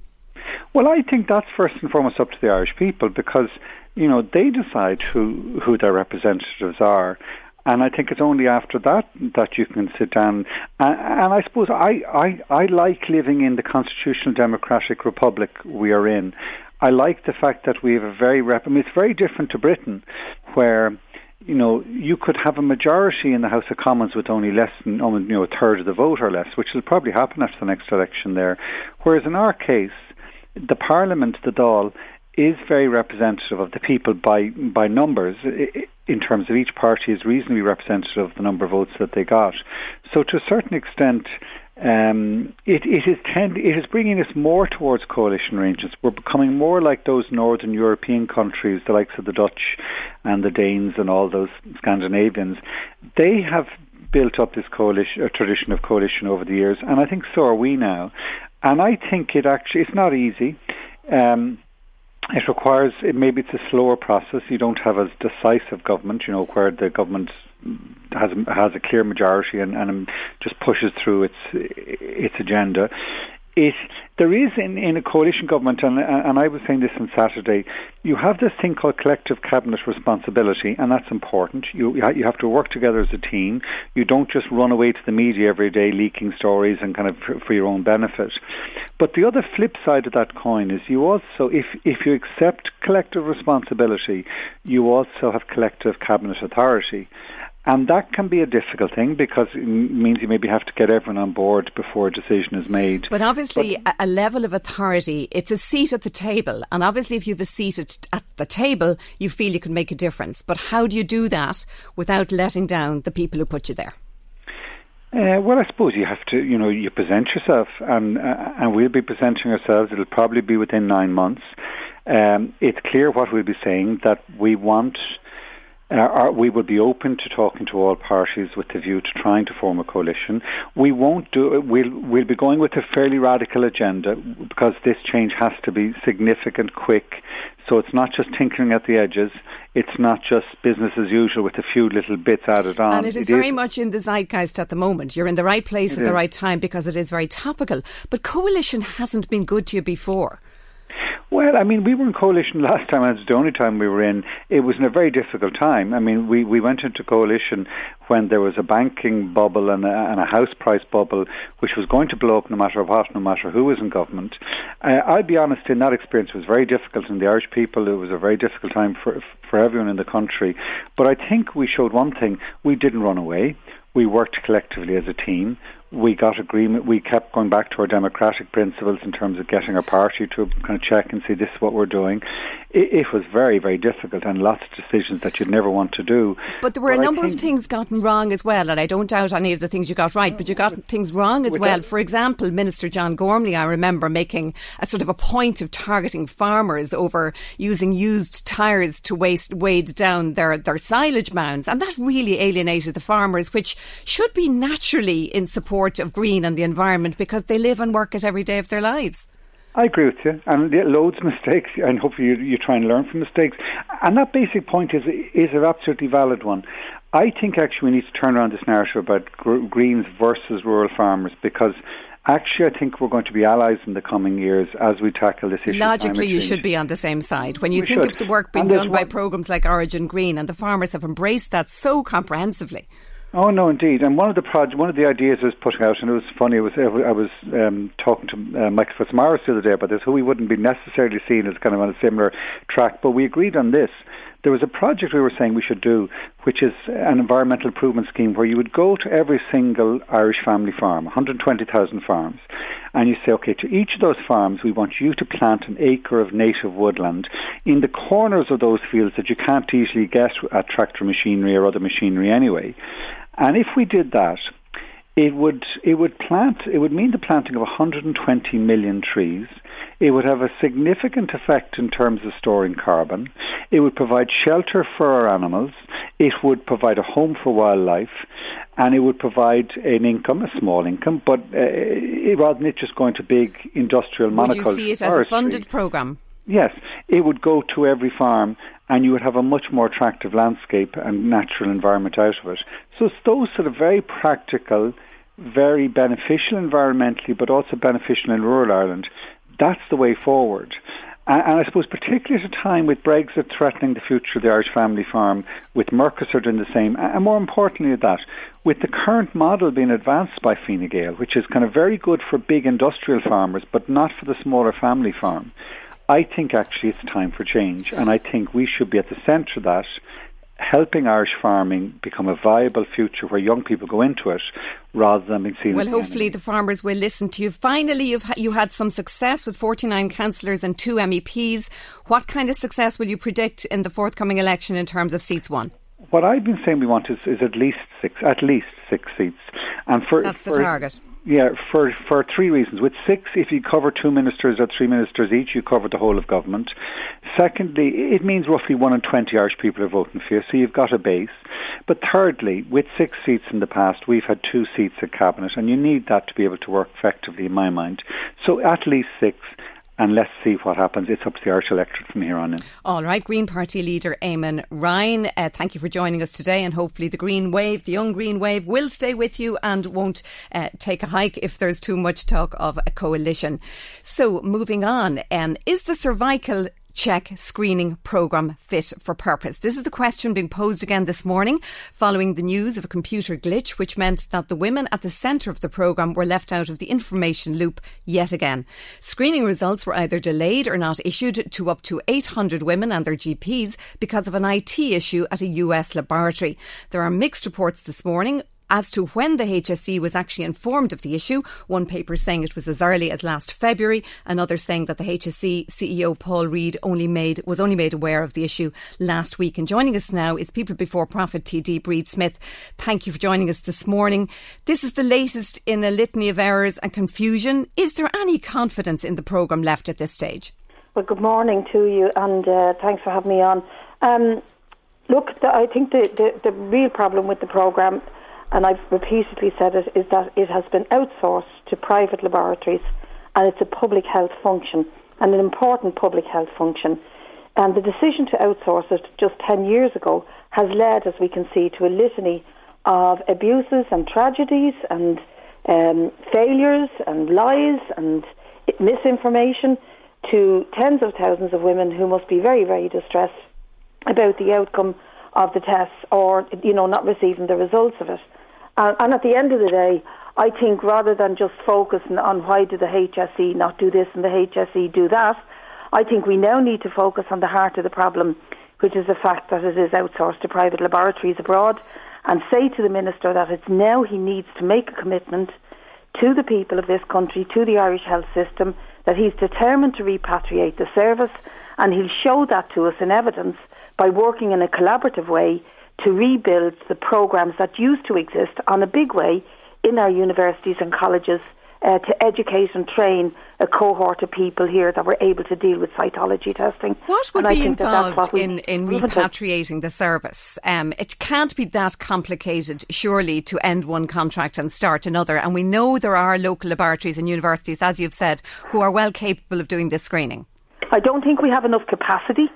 well, I think that's first and foremost up to the Irish people because you know they decide who who their representatives are. And I think it's only after that that you can sit down. And, and I suppose I, I, I like living in the constitutional democratic republic we are in. I like the fact that we have a very rep. I mean, it's very different to Britain, where you know you could have a majority in the House of Commons with only less than you know a third of the vote or less, which will probably happen after the next election there. Whereas in our case, the Parliament, the Dáil, is very representative of the people by by numbers. In terms of each party is reasonably representative of the number of votes that they got. So to a certain extent, um, it, it is tend, it is bringing us more towards coalition arrangements. We're becoming more like those northern European countries, the likes of the Dutch and the Danes and all those Scandinavians. They have built up this coalition, a tradition of coalition over the years, and I think so are we now. And I think it actually it's not easy. Um, it requires it, maybe it's a slower process. You don't have as decisive government, you know, where the government has has a clear majority and, and just pushes through its its agenda. It there is in, in a coalition government, and, and I was saying this on Saturday. You have this thing called collective cabinet responsibility, and that's important. You you have to work together as a team. You don't just run away to the media every day leaking stories and kind of for, for your own benefit. But the other flip side of that coin is you also, if if you accept collective responsibility, you also have collective cabinet authority. And that can be a difficult thing because it means you maybe have to get everyone on board before a decision is made. But obviously, but, a level of authority, it's a seat at the table. And obviously, if you have a seat at, at the table, you feel you can make a difference. But how do you do that without letting down the people who put you there? Uh, well, I suppose you have to, you know, you present yourself, and uh, and we'll be presenting ourselves. It'll probably be within nine months. Um, it's clear what we'll be saying that we want uh, we will be open to talking to all parties with the view to trying to form a coalition. We won't do. We'll, we'll be going with a fairly radical agenda because this change has to be significant, quick. So it's not just tinkering at the edges. It's not just business as usual with a few little bits added on. And it is it very is. much in the zeitgeist at the moment. You're in the right place at is. the right time because it is very topical. But coalition hasn't been good to you before. Well, I mean, we were in coalition <laughs> last time, and it's the only time we were in. It was in a very difficult time. I mean, we, we went into coalition when there was a banking bubble and a, and a house price bubble, which was going to blow up no matter what, no matter who was in government. Uh, I'll be honest, in that experience, it was very difficult, and the Irish people, it was a very difficult time for for everyone in the country. But I think we showed one thing: we didn't run away. We worked collectively as a team we got agreement. We kept going back to our democratic principles in terms of getting our party to kind of check and see this is what we're doing. It, it was very, very difficult and lots of decisions that you'd never want to do. But there were but a number of things gotten wrong as well, and I don't doubt any of the things you got right, but you got things wrong as well. For example, Minister John Gormley, I remember making a sort of a point of targeting farmers over using used tyres to waste, wade down their, their silage mounds, and that really alienated the farmers, which should be naturally in support support of green and the environment because they live and work it every day of their lives. I agree with you, and loads of mistakes, and hopefully you, you try and learn from mistakes. And that basic point is is an absolutely valid one. I think actually we need to turn around this narrative about gr- greens versus rural farmers because actually I think we're going to be allies in the coming years as we tackle this issue. Logically, you should be on the same side. When you we think should. of the work being done by programs like Origin Green, and the farmers have embraced that so comprehensively. Oh no, indeed. And one of the proj- one of the ideas I was putting out, and it was funny. It was I was um, talking to uh, Michael Fitzmaurice the other day about this, who we wouldn't be necessarily seen as kind of on a similar track, but we agreed on this there was a project we were saying we should do, which is an environmental improvement scheme where you would go to every single Irish family farm, 120,000 farms, and you say, okay, to each of those farms, we want you to plant an acre of native woodland in the corners of those fields that you can't easily get at tractor machinery or other machinery anyway. And if we did that, it would it would plant it would mean the planting of 120 million trees. It would have a significant effect in terms of storing carbon. It would provide shelter for our animals. It would provide a home for wildlife, and it would provide an income, a small income, but uh, rather than it just going to big industrial monoculture. Would you see it as a funded program? Yes, it would go to every farm and you would have a much more attractive landscape and natural environment out of it. So it's those sort of very practical very beneficial environmentally, but also beneficial in rural Ireland. That's the way forward. And, I suppose, particularly at a time with Brexit threatening the future of the Irish family farm, with Mercosur doing the same, and more importantly, that with the current model being advanced by Fine Gael, which is kind of very good for big industrial farmers, but not for the smaller family farm. I think actually it's time for change, and I think we should be at the centre of that helping Irish farming become a viable future where young people go into it rather than being seen well hopefully the farmers will listen to you. Finally you've you had some success with 49 councillors and two MEPs what kind of success will you predict in the forthcoming election in terms of seats won? What I've been saying we want is, is at least six at least six seats. And for that's the for, target Yeah, for for three reasons. With six, if you cover two ministers or three ministers each, you cover the whole of government. Secondly, it means roughly one in twenty Irish people are voting for you, so you've got a base. But thirdly, with six seats in the past, we've had two seats at cabinet, and you need that to be able to work effectively, in my mind. So at least six and let's see what happens. It's up to the Irish electorate from here on in. All right, Green Party leader Eamon Ryan, uh, thank you for joining us today, and hopefully the Green Wave, the young Green Wave, will stay with you and won't uh, take a hike if there's too much talk of a coalition. So, moving on, um, is the cervical check screening programme fit for purpose? This is the question being posed again this morning following the news of a computer glitch, which meant that the women at the centre of the programme were left out of the information loop yet again. Screening results were either delayed or not issued to up to 800 women and their GPs because of an IT issue at a US laboratory. There are mixed reports this morning as to when the HSE was actually informed of the issue. One paper saying it was as early as last February, another saying that the HSE CEO Paul Reid only made was only made aware of the issue last week. And joining us now is People Before Profit TD Bríd Smith. Thank you for joining us this morning. This is the latest in a litany of errors and confusion. Is there any confidence in the programme left at this stage? Well, good morning to you, and uh, thanks for having me on. Um, look, the, I think the, the, the real problem with the programme and I've repeatedly said it, is that it has been outsourced to private laboratories and it's a public health function and an important public health function. And the decision to outsource it just 10 years ago has led, as we can see, to a litany of abuses and tragedies and um, failures and lies and misinformation to tens of thousands of women who must be very, very distressed about the outcome of the tests or, you know, not receiving the results of it. And, and at the end of the day, I think rather than just focusing on why did the HSE not do this and the HSE do that, I think we now need to focus on the heart of the problem, which is the fact that it is outsourced to private laboratories abroad, and say to the Minister that it's now he needs to make a commitment to the people of this country, to the Irish health system, that he's determined to repatriate the service, and he'll show that to us in evidence by working in a collaborative way to rebuild the programs that used to exist on a big way in our universities and colleges uh, to educate and train a cohort of people here that were able to deal with cytology testing. What would and be involved in, in repatriating the service? Um, it can't be that complicated, surely, to end one contract and start another. And we know there are local laboratories and universities, as you've said, who are well capable of doing this screening. I don't think we have enough capacity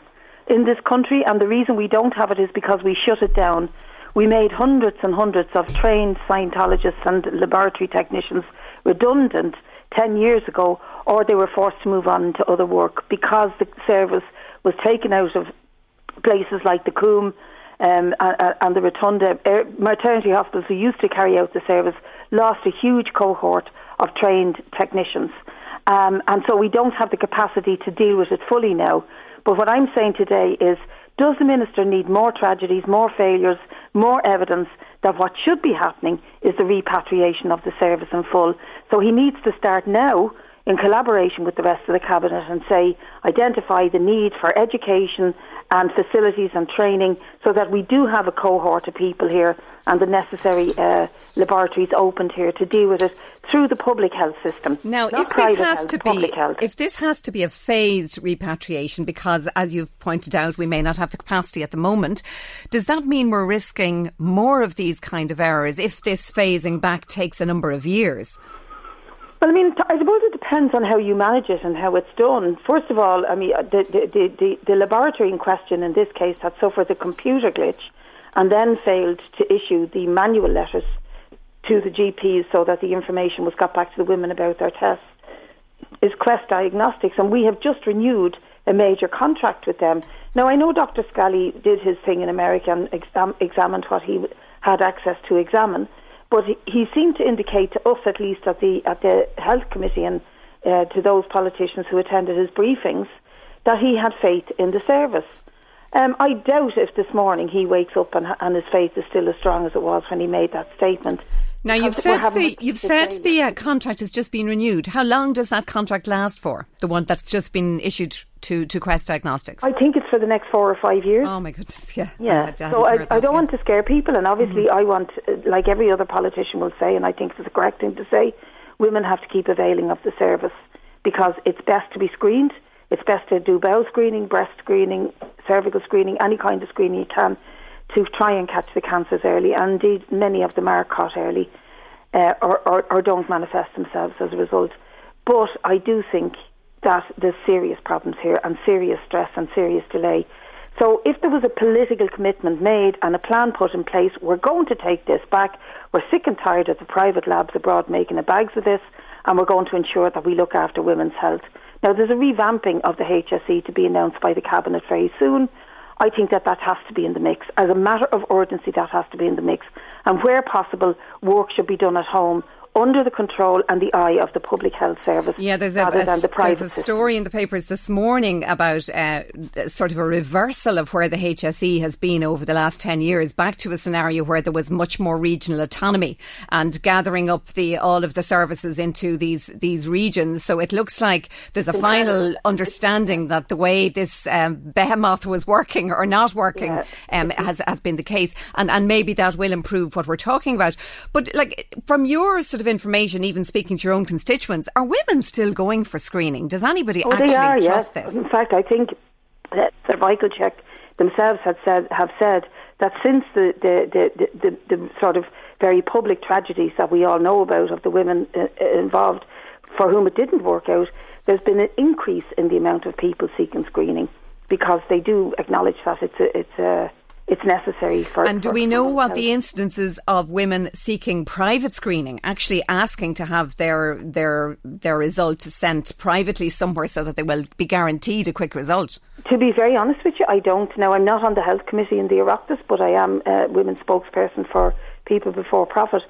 in this country, and the reason we don't have it is because we shut it down. We made hundreds and hundreds of trained cytologists and laboratory technicians redundant 10 years ago, or they were forced to move on to other work because the service was taken out of places like the Coombe um, and, the Rotunda. Maternity hospitals who used to carry out the service lost a huge cohort of trained technicians. Um, and so we don't have the capacity to deal with it fully now. But what I'm saying today is does the minister need more tragedies, more failures, more evidence that what should be happening is the repatriation of the service in full? So he needs to start now in collaboration with the rest of the cabinet and say identify the need for education and facilities and training so that we do have a cohort of people here and the necessary uh, laboratories opened here to deal with it through the public health system. Now, if this has health, to be if this has to be a phased repatriation, because as you've pointed out, we may not have the capacity at the moment, does that mean we're risking more of these kind of errors if this phasing back takes a number of years? Well, I mean, I suppose it depends on how you manage it and how it's done. First of all, I mean, the, the, the, the laboratory in question in this case had suffered a computer glitch and then failed to issue the manual letters to the GPs so that the information was got back to the women about their tests. Is Quest Diagnostics, and we have just renewed a major contract with them. Now, I know Dr. Scally did his thing in America and exam- examined what he had access to examine. But he, he seemed to indicate to us, at least at the at the health committee, and uh, to those politicians who attended his briefings, that he had faith in the service. Um, I doubt if this morning he wakes up and, and his faith is still as strong as it was when he made that statement. Now you've said the you've said the uh, contract has just been renewed. How long does that contract last for? The one that's just been issued to, to Quest Diagnostics. I think it's for the next four or five years. Oh my goodness, yeah, <laughs> yeah. I so I, that, I, don't yeah. want to scare people, and obviously mm-hmm. I want, uh, like every other politician will say, and I think it's the correct thing to say. women have to keep availing of the service because it's best to be screened. It's best to do bowel screening, breast screening, cervical screening, any kind of screening you can to try and catch the cancers early. And indeed, many of them are caught early uh, or, or, or don't manifest themselves as a result. But I do think that there's serious problems here and serious stress and serious delay. So if there was a political commitment made and a plan put in place, we're going to take this back. We're sick and tired of the private labs abroad making the bags of this, and we're going to ensure that we look after women's health. Now, there's a revamping of the HSE to be announced by the Cabinet very soon. I think that that has to be in the mix. As a matter of urgency, that has to be in the mix. And where possible, work should be done at home under the control and the eye of the public health service yeah, there's a, a, than the private There's a story in the papers this morning about uh, sort of a reversal of where the HSE has been over the last 10 years, back to a scenario where there was much more regional autonomy and gathering up the all of the services into these, these regions. So it looks like there's a final understanding that the way this um, behemoth was working or not working Yeah. um, has, has been the case. And, and maybe that will improve what we're talking about. But like from your sort of information, even speaking to your own constituents, are women still going for screening? Does anybody Oh, actually they are, trust yes. this? In fact, I think that Cervical Check themselves had said, have said that since the, the, the, the, the, the sort of very public tragedies that we all know about of the women uh, uh, involved for whom it didn't work out, there's been an increase in the amount of people seeking screening because they do acknowledge that it's a, it's a, it's necessary for. And do for we know what the instances of women seeking private screening, actually asking to have their their their result sent privately somewhere so that they will be guaranteed a quick result? To be very honest with you, I don't know. I'm not on the health committee in the Oireachtas, but I am a women's spokesperson for People Before Profit.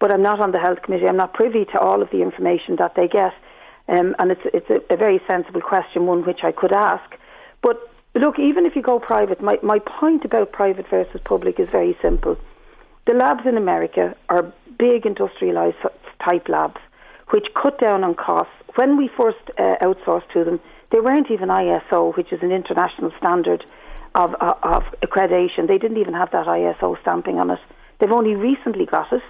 But I'm not on the health committee. I'm not privy to all of the information that they get, um, and it's it's a, a very sensible question, one which I could ask. But look, even if you go private, my my point about private versus public is very simple. The labs in America are big industrialised type labs, which cut down on costs. When we first uh, outsourced to them, they weren't even ISO, which is an international standard of, of, of accreditation. They didn't even have that ISO stamping on it. They've only recently got it,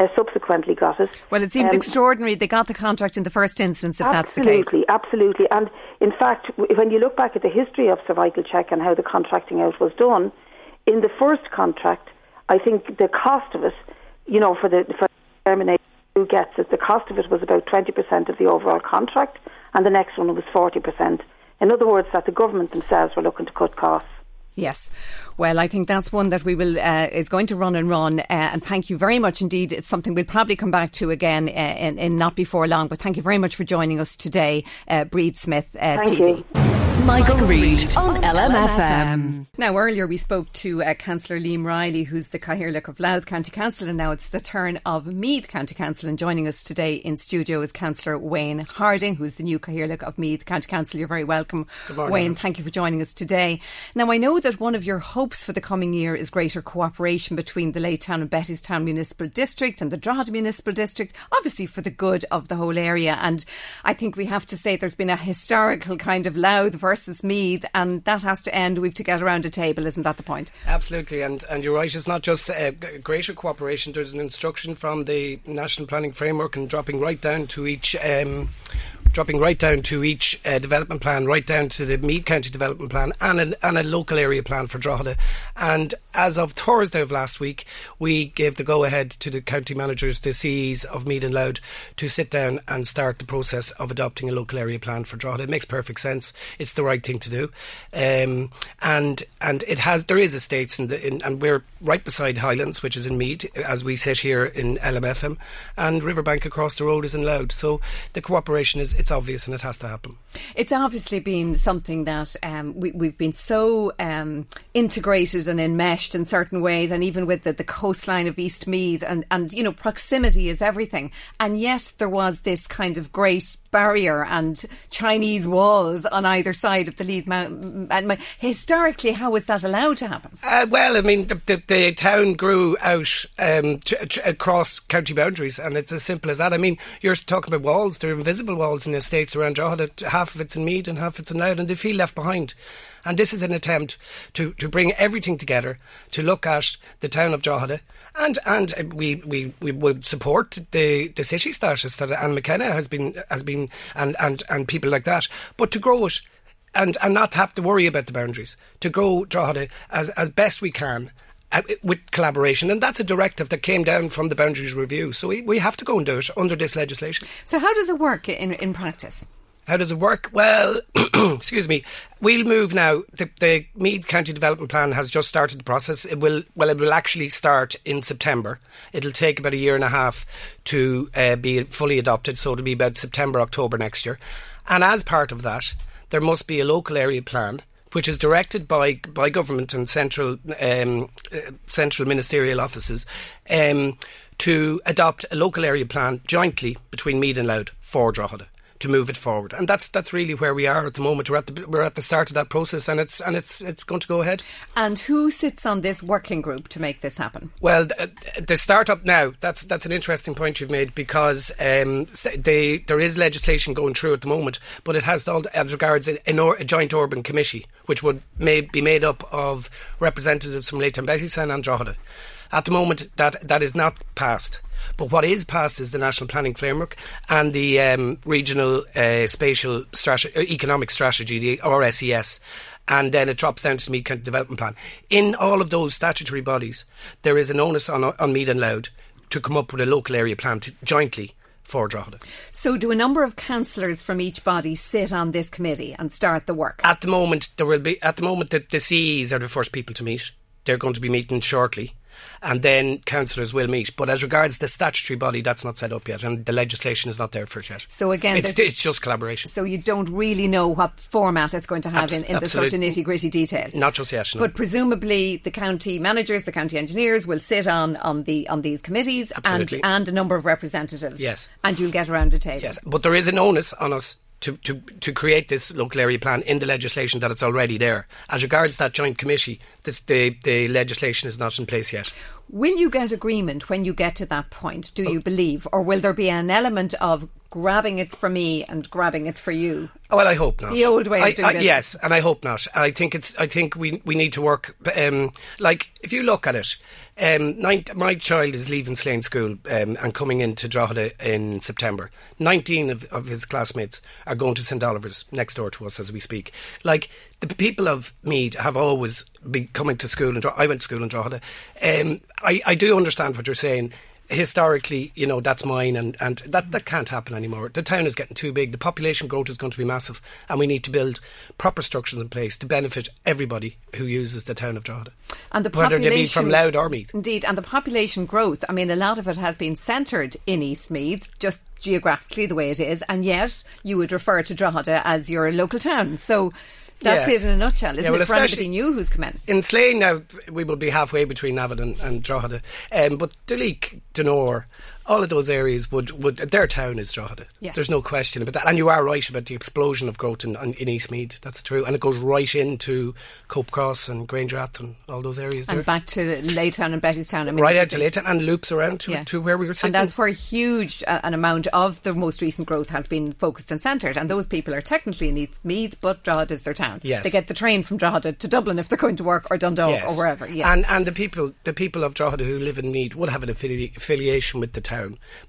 uh, subsequently got it. Well, it seems Um, extraordinary they got the contract in the first instance, if that's the case. Absolutely, absolutely. And in fact, w- when you look back at the history of cervical check and how the contracting out was done, in the first contract, I think the cost of it, you know, for the for who gets it, the cost of it was about twenty percent of the overall contract, and the next one was forty percent. In other words, that the government themselves were looking to cut costs. Yes. Well, I think that's one that we will uh, is going to run and run. Uh, and thank you very much indeed. It's something we'll probably come back to again uh, in, in not before long. But thank you very much for joining us today, uh, Bríd Smith, uh, TD. you. Michael Reade on LMFM. Now, earlier we spoke to uh, Councillor Liam Reilly, who's the Cathaoirleach of Louth County Council, and now it's the turn of Meath County Council. And joining us today in studio is Councillor Wayne Harding, who's the new Cathaoirleach of Meath County Council. You're very welcome, morning. Wayne. Thank you for joining us today. Now, I know that one of your hopes for the coming year is greater cooperation between the Laytown and Bettystown Municipal District and the Drogheda Municipal District, obviously for the good of the whole area. And I think we have to say there's been a historical kind of Louth versus Meath, and that has to end. We've to get around a table, isn't that the point? Absolutely, and, and you're right, it's not just uh, greater cooperation, there's an instruction from the National Planning Framework and dropping right down to each. Um, Dropping right down to each uh, development plan, right down to the Meath County development plan and a, and a local area plan for Drogheda. And as of Thursday of last week, we gave the go ahead to the county managers, the CEs of Meath and Louth, to sit down and start the process of adopting a local area plan for Drogheda. It makes perfect sense. It's the right thing to do, um, and and it has there is estates in the in, and we're right beside Highlands, which is in Meath, as we sit here in LMFM, and Riverbank across the road is in Louth. So the cooperation is it's obvious and it has to happen. It's obviously been something that um, we, we've been so um, integrated and enmeshed in certain ways, and even with the, the coastline of East Meath, and, and you know, proximity is everything. And yet there was this kind of great barrier and Chinese walls on either side of the Leith Mountain. Historically, how was that allowed to happen? Uh, well, I mean, the, the, the town grew out um, t- t- across county boundaries, and it's as simple as that. I mean, you're talking about walls; they're invisible walls in the estates around. Half of it's in Meath and half it's in Louth, and they feel left behind. And this is an attempt to, to bring everything together to look at the town of Drogheda. And and we, we, we would support the, the city status that Anne McKenna has been has been and, and, and people like that. But to grow it and, and not have to worry about the boundaries, to grow Drogheda as, as best we can uh, with collaboration. And that's a directive that came down from the Boundaries Review. So we, we have to go and do it under this legislation. So, how does it work in, in practice? How does it work? Well, <clears throat> excuse me. We'll move now. The, the Meath County Development Plan has just started the process. It will well, it will actually start in September. It'll take about a year and a half to uh, be fully adopted. So it'll be about September, October next year. And as part of that, there must be a local area plan which is directed by by government and central um, uh, central ministerial offices um, to adopt a local area plan jointly between Meath and Louth for Drogheda to move it forward. And that's that's really where we are at the moment. We're at the we're at the start of that process, and it's and it's it's going to go ahead. And who sits on this working group to make this happen? Well, the, the startup now. That's that's an interesting point you've made because um, they, there is legislation going through at the moment, but it has all as regards a, a joint urban committee, which would may, be made up of representatives from Laytown Bettystown and Drogheda. At the moment, that that is not passed. But what is passed is the National Planning Framework and the um, Regional uh, Spatial Strate- uh, Economic Strategy, the RSES. And then it drops down to the Meath County Development Plan. In all of those statutory bodies, there is an onus on, on Meath and Louth to come up with a local area plan to, jointly for Drogheda. So, do a number of councillors from each body sit on this committee and start the work? At the moment, there will be. At the moment, the, the CEs are the first people to meet. They're going to be meeting shortly and then councillors will meet. But as regards the statutory body, that's not set up yet, and the legislation is not there for it yet. So again, it's, it's just collaboration. So you don't really know what format it's going to have Abs- in, in the of nitty gritty detail. Not just yet. No. But presumably, the county managers, the county engineers, will sit on on the on these committees and and a number of representatives. Yes, and you'll get around the table. Yes, but there is an onus on us to, to, to create this local area plan in the legislation that it's already there. As regards that joint committee, this, the, the legislation is not in place yet. Will you get agreement when you get to that point, do you oh. believe? Or will there be an element of grabbing it for me and grabbing it for you? Well, I hope not. The old way of doing I, Yes, and I hope not. I think it's. I think we we need to work. Um, like if you look at it, um, nine, my child is leaving Slane School um, and coming into Drogheda in September. Nineteen of, of his classmates are going to St Oliver's next door to us as we speak. Like the people of Meath have always been coming to school, and I went to school in Drogheda. Um, I, I do understand what you're saying historically, you know, that's mine, and, and that, that can't happen anymore. The town is getting too big. The population growth is going to be massive, and we need to build proper structures in place to benefit everybody who uses the town of Drogheda. And the whether they be from Louth or Meath. Indeed, and the population growth, I mean, a lot of it has been centred in East Meath, just geographically the way it is, and yet you would refer to Drogheda as your local town. So that's yeah. it in a nutshell, isn't yeah, well, it? For anybody new who's come in. In Slane now, we will be halfway between Navan and, and Drogheda. Um, but Duleek, Donore, all of those areas would, would their town is Drogheda. Yes. There's no question about that. And you are right about the explosion of growth in, in East Meath. That's true. And it goes right into Cope Cross and Grangeath and all those areas And there. back to Laytown and Bettystown. I mean, right out to Laytown and loops around to, yeah. to where we were sitting. And that's where huge uh, an amount of the most recent growth has been focused and centred. And those people are technically in East Meath, but Drogheda is their town. Yes. They get the train from Drogheda to Dublin if they're going to work or Dundalk yes. or wherever. Yeah. And, and the people the people of Drogheda who live in Meath would have an affili- affiliation with the town.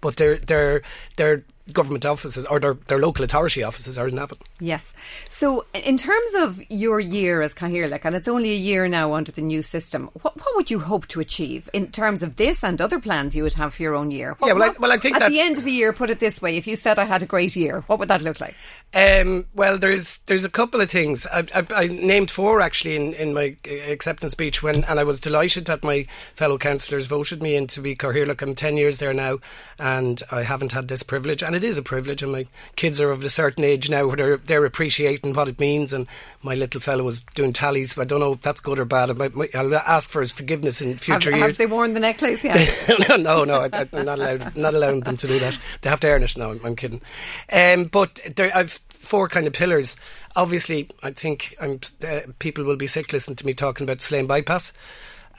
But they're they're they're government offices or their, their local authority offices are in Navan. Yes. So, in terms of your year as Cathaoirleach, and it's only a year now under the new system, what, what would you hope to achieve in terms of this and other plans you would have for your own year? What, yeah, well, I, well, I think at the end of a year, put it this way: if you said I had a great year, what would that look like? Um, well, there's there's a couple of things. I, I, I, named four actually in, in my acceptance speech when, and I was delighted that my fellow councillors voted me in to be Cathaoirleach. I'm ten years there now, and I haven't had this privilege, and it is a privilege. And my kids are of a certain age now where they're, they're appreciating what it means. And my little fellow was doing tallies. But I don't know if that's good or bad. I'll ask for his forgiveness in future have, years. Have they worn the necklace yet? <laughs> no, no, no. I, am not allowed. Not allowing them to do that. They have to earn it. No, I'm, I'm kidding. Um, but there, I've four kind of pillars. Obviously, I think uh, people will be sick listening to me talking about Slane bypass.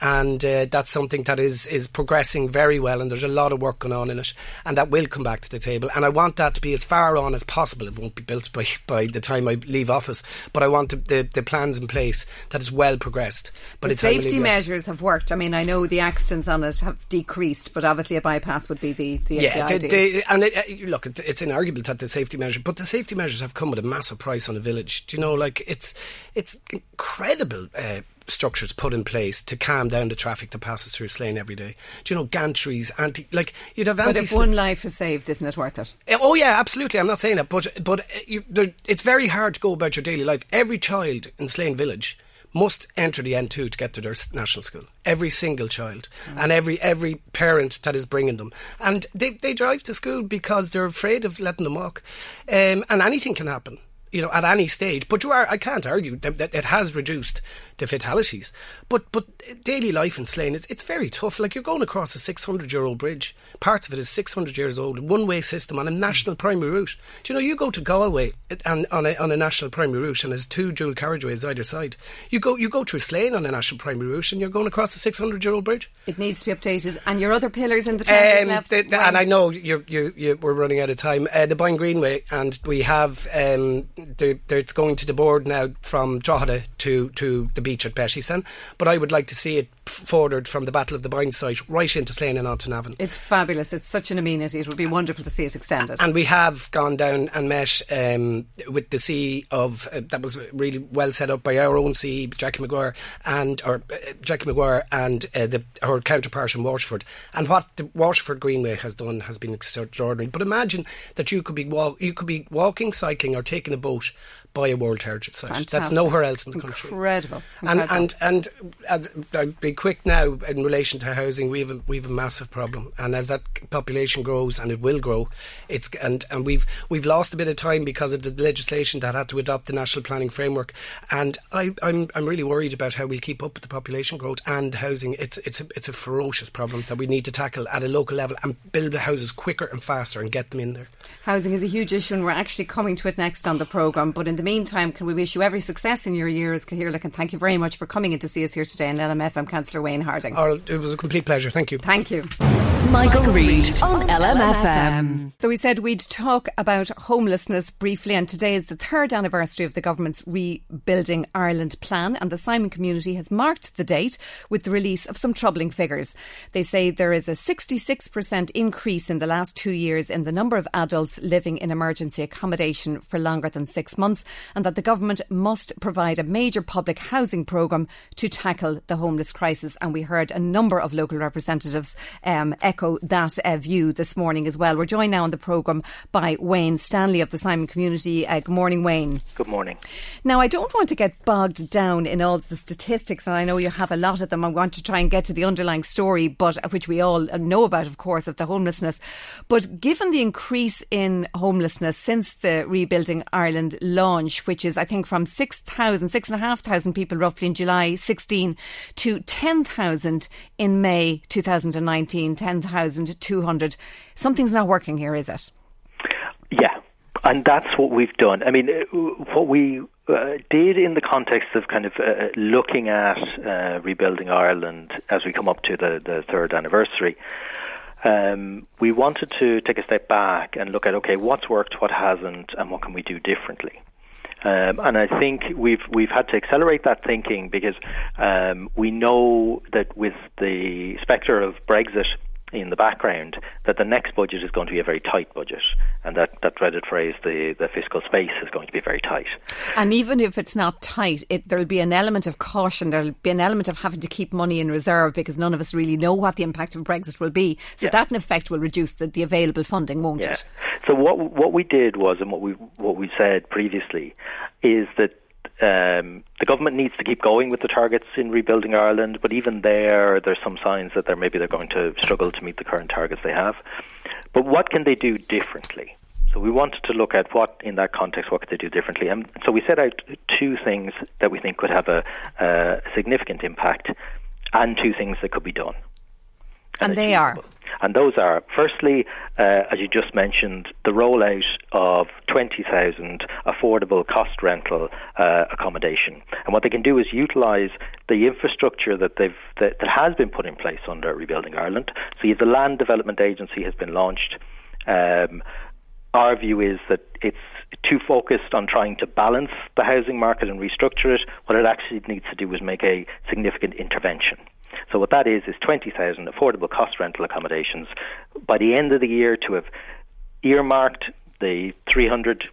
And uh, that's something that is is progressing very well, and there's a lot of work going on in it, and that will come back to the table. And I want that to be as far on as possible. It won't be built by <laughs> by the time I leave office, but I want the the, the plans in place that it's well progressed. But the safety measures have worked. I mean, I know the accidents on it have decreased, but obviously a bypass would be the the, yeah. The the, and it, look, it, it's inarguable that the safety measure, but the safety measures have come with a massive price on a village. Do you know, like it's it's incredible. Uh, structures put in place to calm down the traffic that passes through Slane every day. Do you know gantries, anti like you'd have anti. But if one life is saved, isn't it worth it? Oh yeah, absolutely. I'm not saying that, but but eh, you, there, it's very hard to go about your daily life. Every child in Slane Village must enter the N2 to get to their national school. Every single child mm. and every every parent that is bringing them. And they, they drive to school because they're afraid of letting them walk. Um, and anything can happen you know, at any stage. But you are, I can't argue that, that it has reduced the fatalities. But but daily life in Slane, it's, it's very tough. Like you're going across a 600 year old bridge. Parts of it is 600 years old, one way system on a national primary route. Do you know, you go to Galway and on a, on a national primary route and there's two dual carriageways either side. You go you go through Slane on a national primary route and you're going across a 600 year old bridge. It needs to be updated. And your other pillars in the town um, the, the, And I know you're, you you we're running out of time. Uh, the Boyne Greenway, and we have, um, it's going to the board now from Drogheda to, to the beach at Bettystown. But I would like to see it forwarded from the Battle of the Boyne site right into Slane and onto Navan. It's fabulous. It's such an amenity. It would be wonderful to see it extended. And we have gone down and met um, with the sea of uh, that was really well set up by our own sea, Jackie Maguire and or uh, Jackie Maguire and uh, the, her counterpart in Waterford. And what the Waterford Greenway has done has been extraordinary. But imagine that you could be walk, you could be walking, cycling, or taking a boat by a World Heritage Site. Fantastic. That's nowhere else in the country. Incredible. And and and, and I'll be quick now in relation to housing. We have a, we have a massive problem, and as that population grows, and it will grow, it's and and we've we've lost a bit of time because of the legislation that had to adopt the national planning framework. And I, I'm I'm really worried about how we'll keep up with the population growth and housing. It's it's a it's a ferocious problem that we need to tackle at a local level and build the houses quicker and faster and get them in there. Housing is a huge issue, and we're actually coming to it next on the programme. But in the meantime, can we wish you every success in your years, Cathaoirleach, and thank you very much for coming in to see us here today in LMFM, Councillor Wayne Harding. Oh, it was a complete pleasure. Thank you. Thank you. Michael, Reade on LMFM. So we said we'd talk about homelessness briefly, and today is the third anniversary of the government's Rebuilding Ireland plan, and the Simon community has marked the date with the release of some troubling figures. They say there is a 66% increase in the last two years in the number of adults living in emergency accommodation for longer than six months, and that the government must provide a major public housing programme to tackle the homeless crisis. And we heard a number of local representatives um, echo that uh, view this morning as well. We're joined now on the programme by Wayne Stanley of the Simon Community. Uh, good morning, Wayne. Good morning. Now, I don't want to get bogged down in all the statistics, and I know you have a lot of them. I want to try and get to the underlying story, but uh, which we all know about, of course, of the homelessness. But given the increase in homelessness since the Rebuilding Ireland launch, which is, I think, from 6,000, 6,500 people roughly in July 16 to 10,000 in May 2019, 10,200. Something's not working here, is it? Yeah, and that's what we've done. I mean, uh, what we uh, did in the context of kind of uh, looking at uh, rebuilding Ireland as we come up to the, the third anniversary. Um, we wanted to take a step back and look at okay, what's worked, what hasn't, and what can we do differently. Um, and I think we've we've had to accelerate that thinking because um, we know that with the spectre of Brexit in the background that the next budget is going to be a very tight budget, and that, that dreaded phrase, the, the fiscal space, is going to be very tight. And even if it's not tight, it, there'll be an element of caution. There'll be an element of having to keep money in reserve because none of us really know what the impact of Brexit will be. So yeah. that, in effect, will reduce the, the available funding, won't yeah. it? So what what we did was, and what we what we said previously, is that um, the government needs to keep going with the targets in rebuilding Ireland, but even there, there's some signs that they're maybe they're going to struggle to meet the current targets they have. But what can they do differently? So we wanted to look at what, in that context, what could they do differently. And so we set out two things that we think could have a, a significant impact, and two things that could be done. And, and they are. And those are, firstly, uh, as you just mentioned, the rollout of 20,000 affordable cost rental uh, accommodation. And what they can do is utilise the infrastructure that they've that, that, has been put in place under Rebuilding Ireland. So the Land Development Agency has been launched. Um, our view is that it's too focused on trying to balance the housing market and restructure it. What it actually needs to do is make a significant intervention. So what that is is 20,000 affordable cost rental accommodations. By the end of the year to have earmarked the 300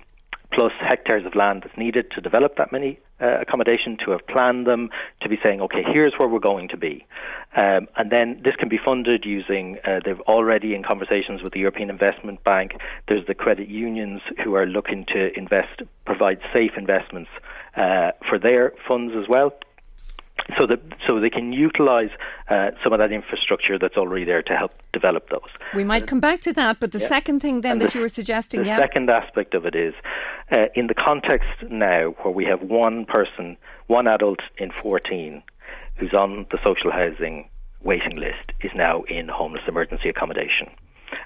plus hectares of land that's needed to develop that many uh, accommodation, to have planned them, to be saying, okay, here's where we're going to be. Um, and then this can be funded using, uh, they've already in conversations with the European Investment Bank, there's the credit unions who are looking to invest, provide safe investments uh, for their funds as well so that so they can utilise uh, some of that infrastructure that's already there to help develop those. We might come back to that, but the yeah. second thing then and that the, you were suggesting, the yeah. second aspect of it is uh, in the context now where we have one person, one adult in 14 who's on the social housing waiting list is now in homeless emergency accommodation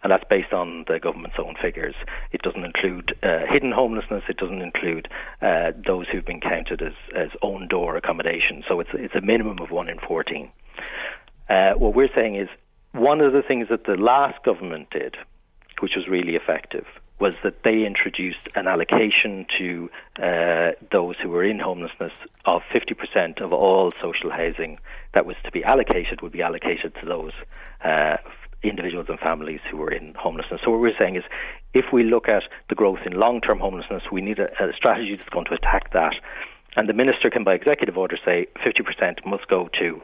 and that's based on the government's own figures. It doesn't include uh, hidden homelessness. It doesn't include uh, those who've been counted as, as own door accommodation. So it's it's a minimum of one in fourteen. Uh, what we're saying is one of the things that the last government did, which was really effective, was that they introduced an allocation to uh, those who were in homelessness of 50% of all social housing that was to be allocated would be allocated to those uh, individuals and families who are in homelessness. So what we're saying is, if we look at the growth in long-term homelessness, we need a, a strategy that's going to attack that. And the minister can, by executive order, say 50% must go to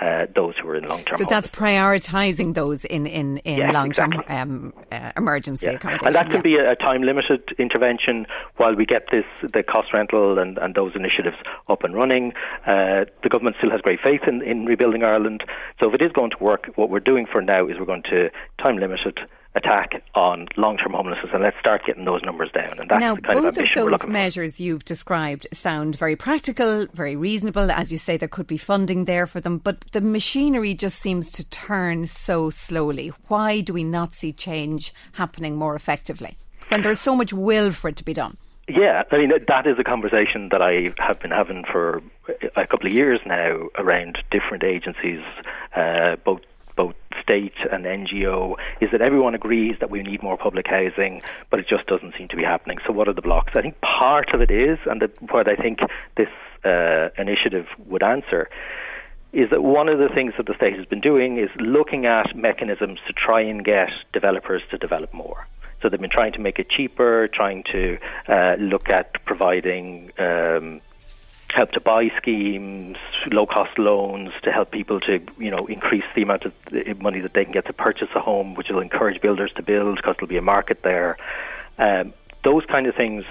uh, those who are in long term. So that's prioritising those in in, in yes, long term exactly. um, uh, emergency yeah. accommodation. And that can yeah. be a, time limited intervention while we get this the cost rental and, and those initiatives up and running. Uh, the government still has great faith in, in rebuilding Ireland. So if it is going to work, what we're doing for now is we're going to time limit it attack on long-term homelessness, and let's start getting those numbers down. And that's now, the kind both of, of those measures for. you've described sound very practical, very reasonable. As you say, there could be funding there for them, but the machinery just seems to turn so slowly. Why do we not see change happening more effectively when there's so much will for it to be done? Yeah, I mean that is a conversation that I have been having for a couple of years now around different agencies, uh, both both state and NGO is that everyone agrees that we need more public housing, but it just doesn't seem to be happening. So, what are the blocks? I think part of it is, and what I think this uh, initiative would answer, is that one of the things that the state has been doing is looking at mechanisms to try and get developers to develop more. So they've been trying to make it cheaper, trying to uh, look at providing um, help to buy schemes, low cost loans to help people to you know increase the amount of money that they can get to purchase a home, which will encourage builders to build because there'll be a market there. Um, those kind of things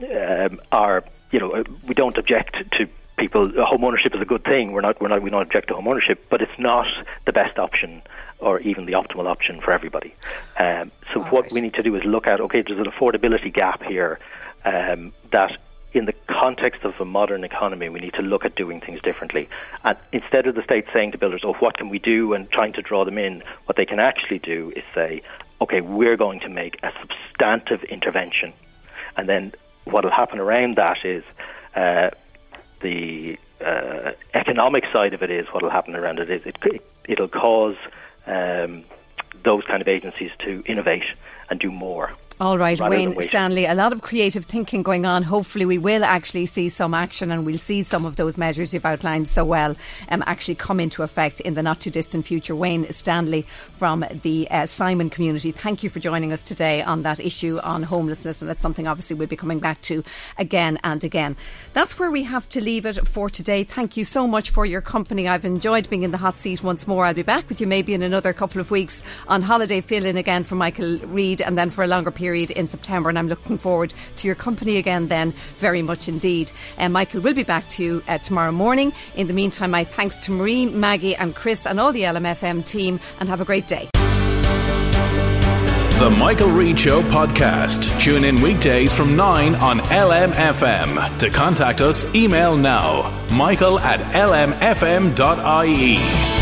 um, are you know uh, we don't object to people. Home ownership is a good thing. We're not we're not we don't object to home ownership, but it's not the best option or even the optimal option for everybody. Um, so All what right. we need to do is look at okay, there's an affordability gap here um, that in the context of a modern economy, we need to look at doing things differently. And instead of the state saying to builders, oh, what can we do, and trying to draw them in, what they can actually do is say, okay, we're going to make a substantive intervention. And then what will happen around that is uh, the uh, economic side of it is what will happen around it is it, it, will cause um, those kind of agencies to innovate and do more. All right, Wayne Stanley, a lot of creative thinking going on. Hopefully, we will actually see some action and we'll see some of those measures you've outlined so well um, actually come into effect in the not too distant future. Wayne Stanley from the uh, Simon community, thank you for joining us today on that issue on homelessness. And that's something obviously we'll be coming back to again and again. That's where we have to leave it for today. Thank you so much for your company. I've enjoyed being in the hot seat once more. I'll be back with you maybe in another couple of weeks on holiday fill in again for Michael Reade and then for a longer period period in September, and I'm looking forward to your company again then very much indeed. Uh, Michael will be back to you uh, tomorrow morning. In the meantime, my thanks to Maureen, Maggie, and Chris, and all the LMFM team, and have a great day. The Michael Reade Show podcast. Tune in weekdays from 9 on LMFM. To contact us, email now michael at lmfm.ie.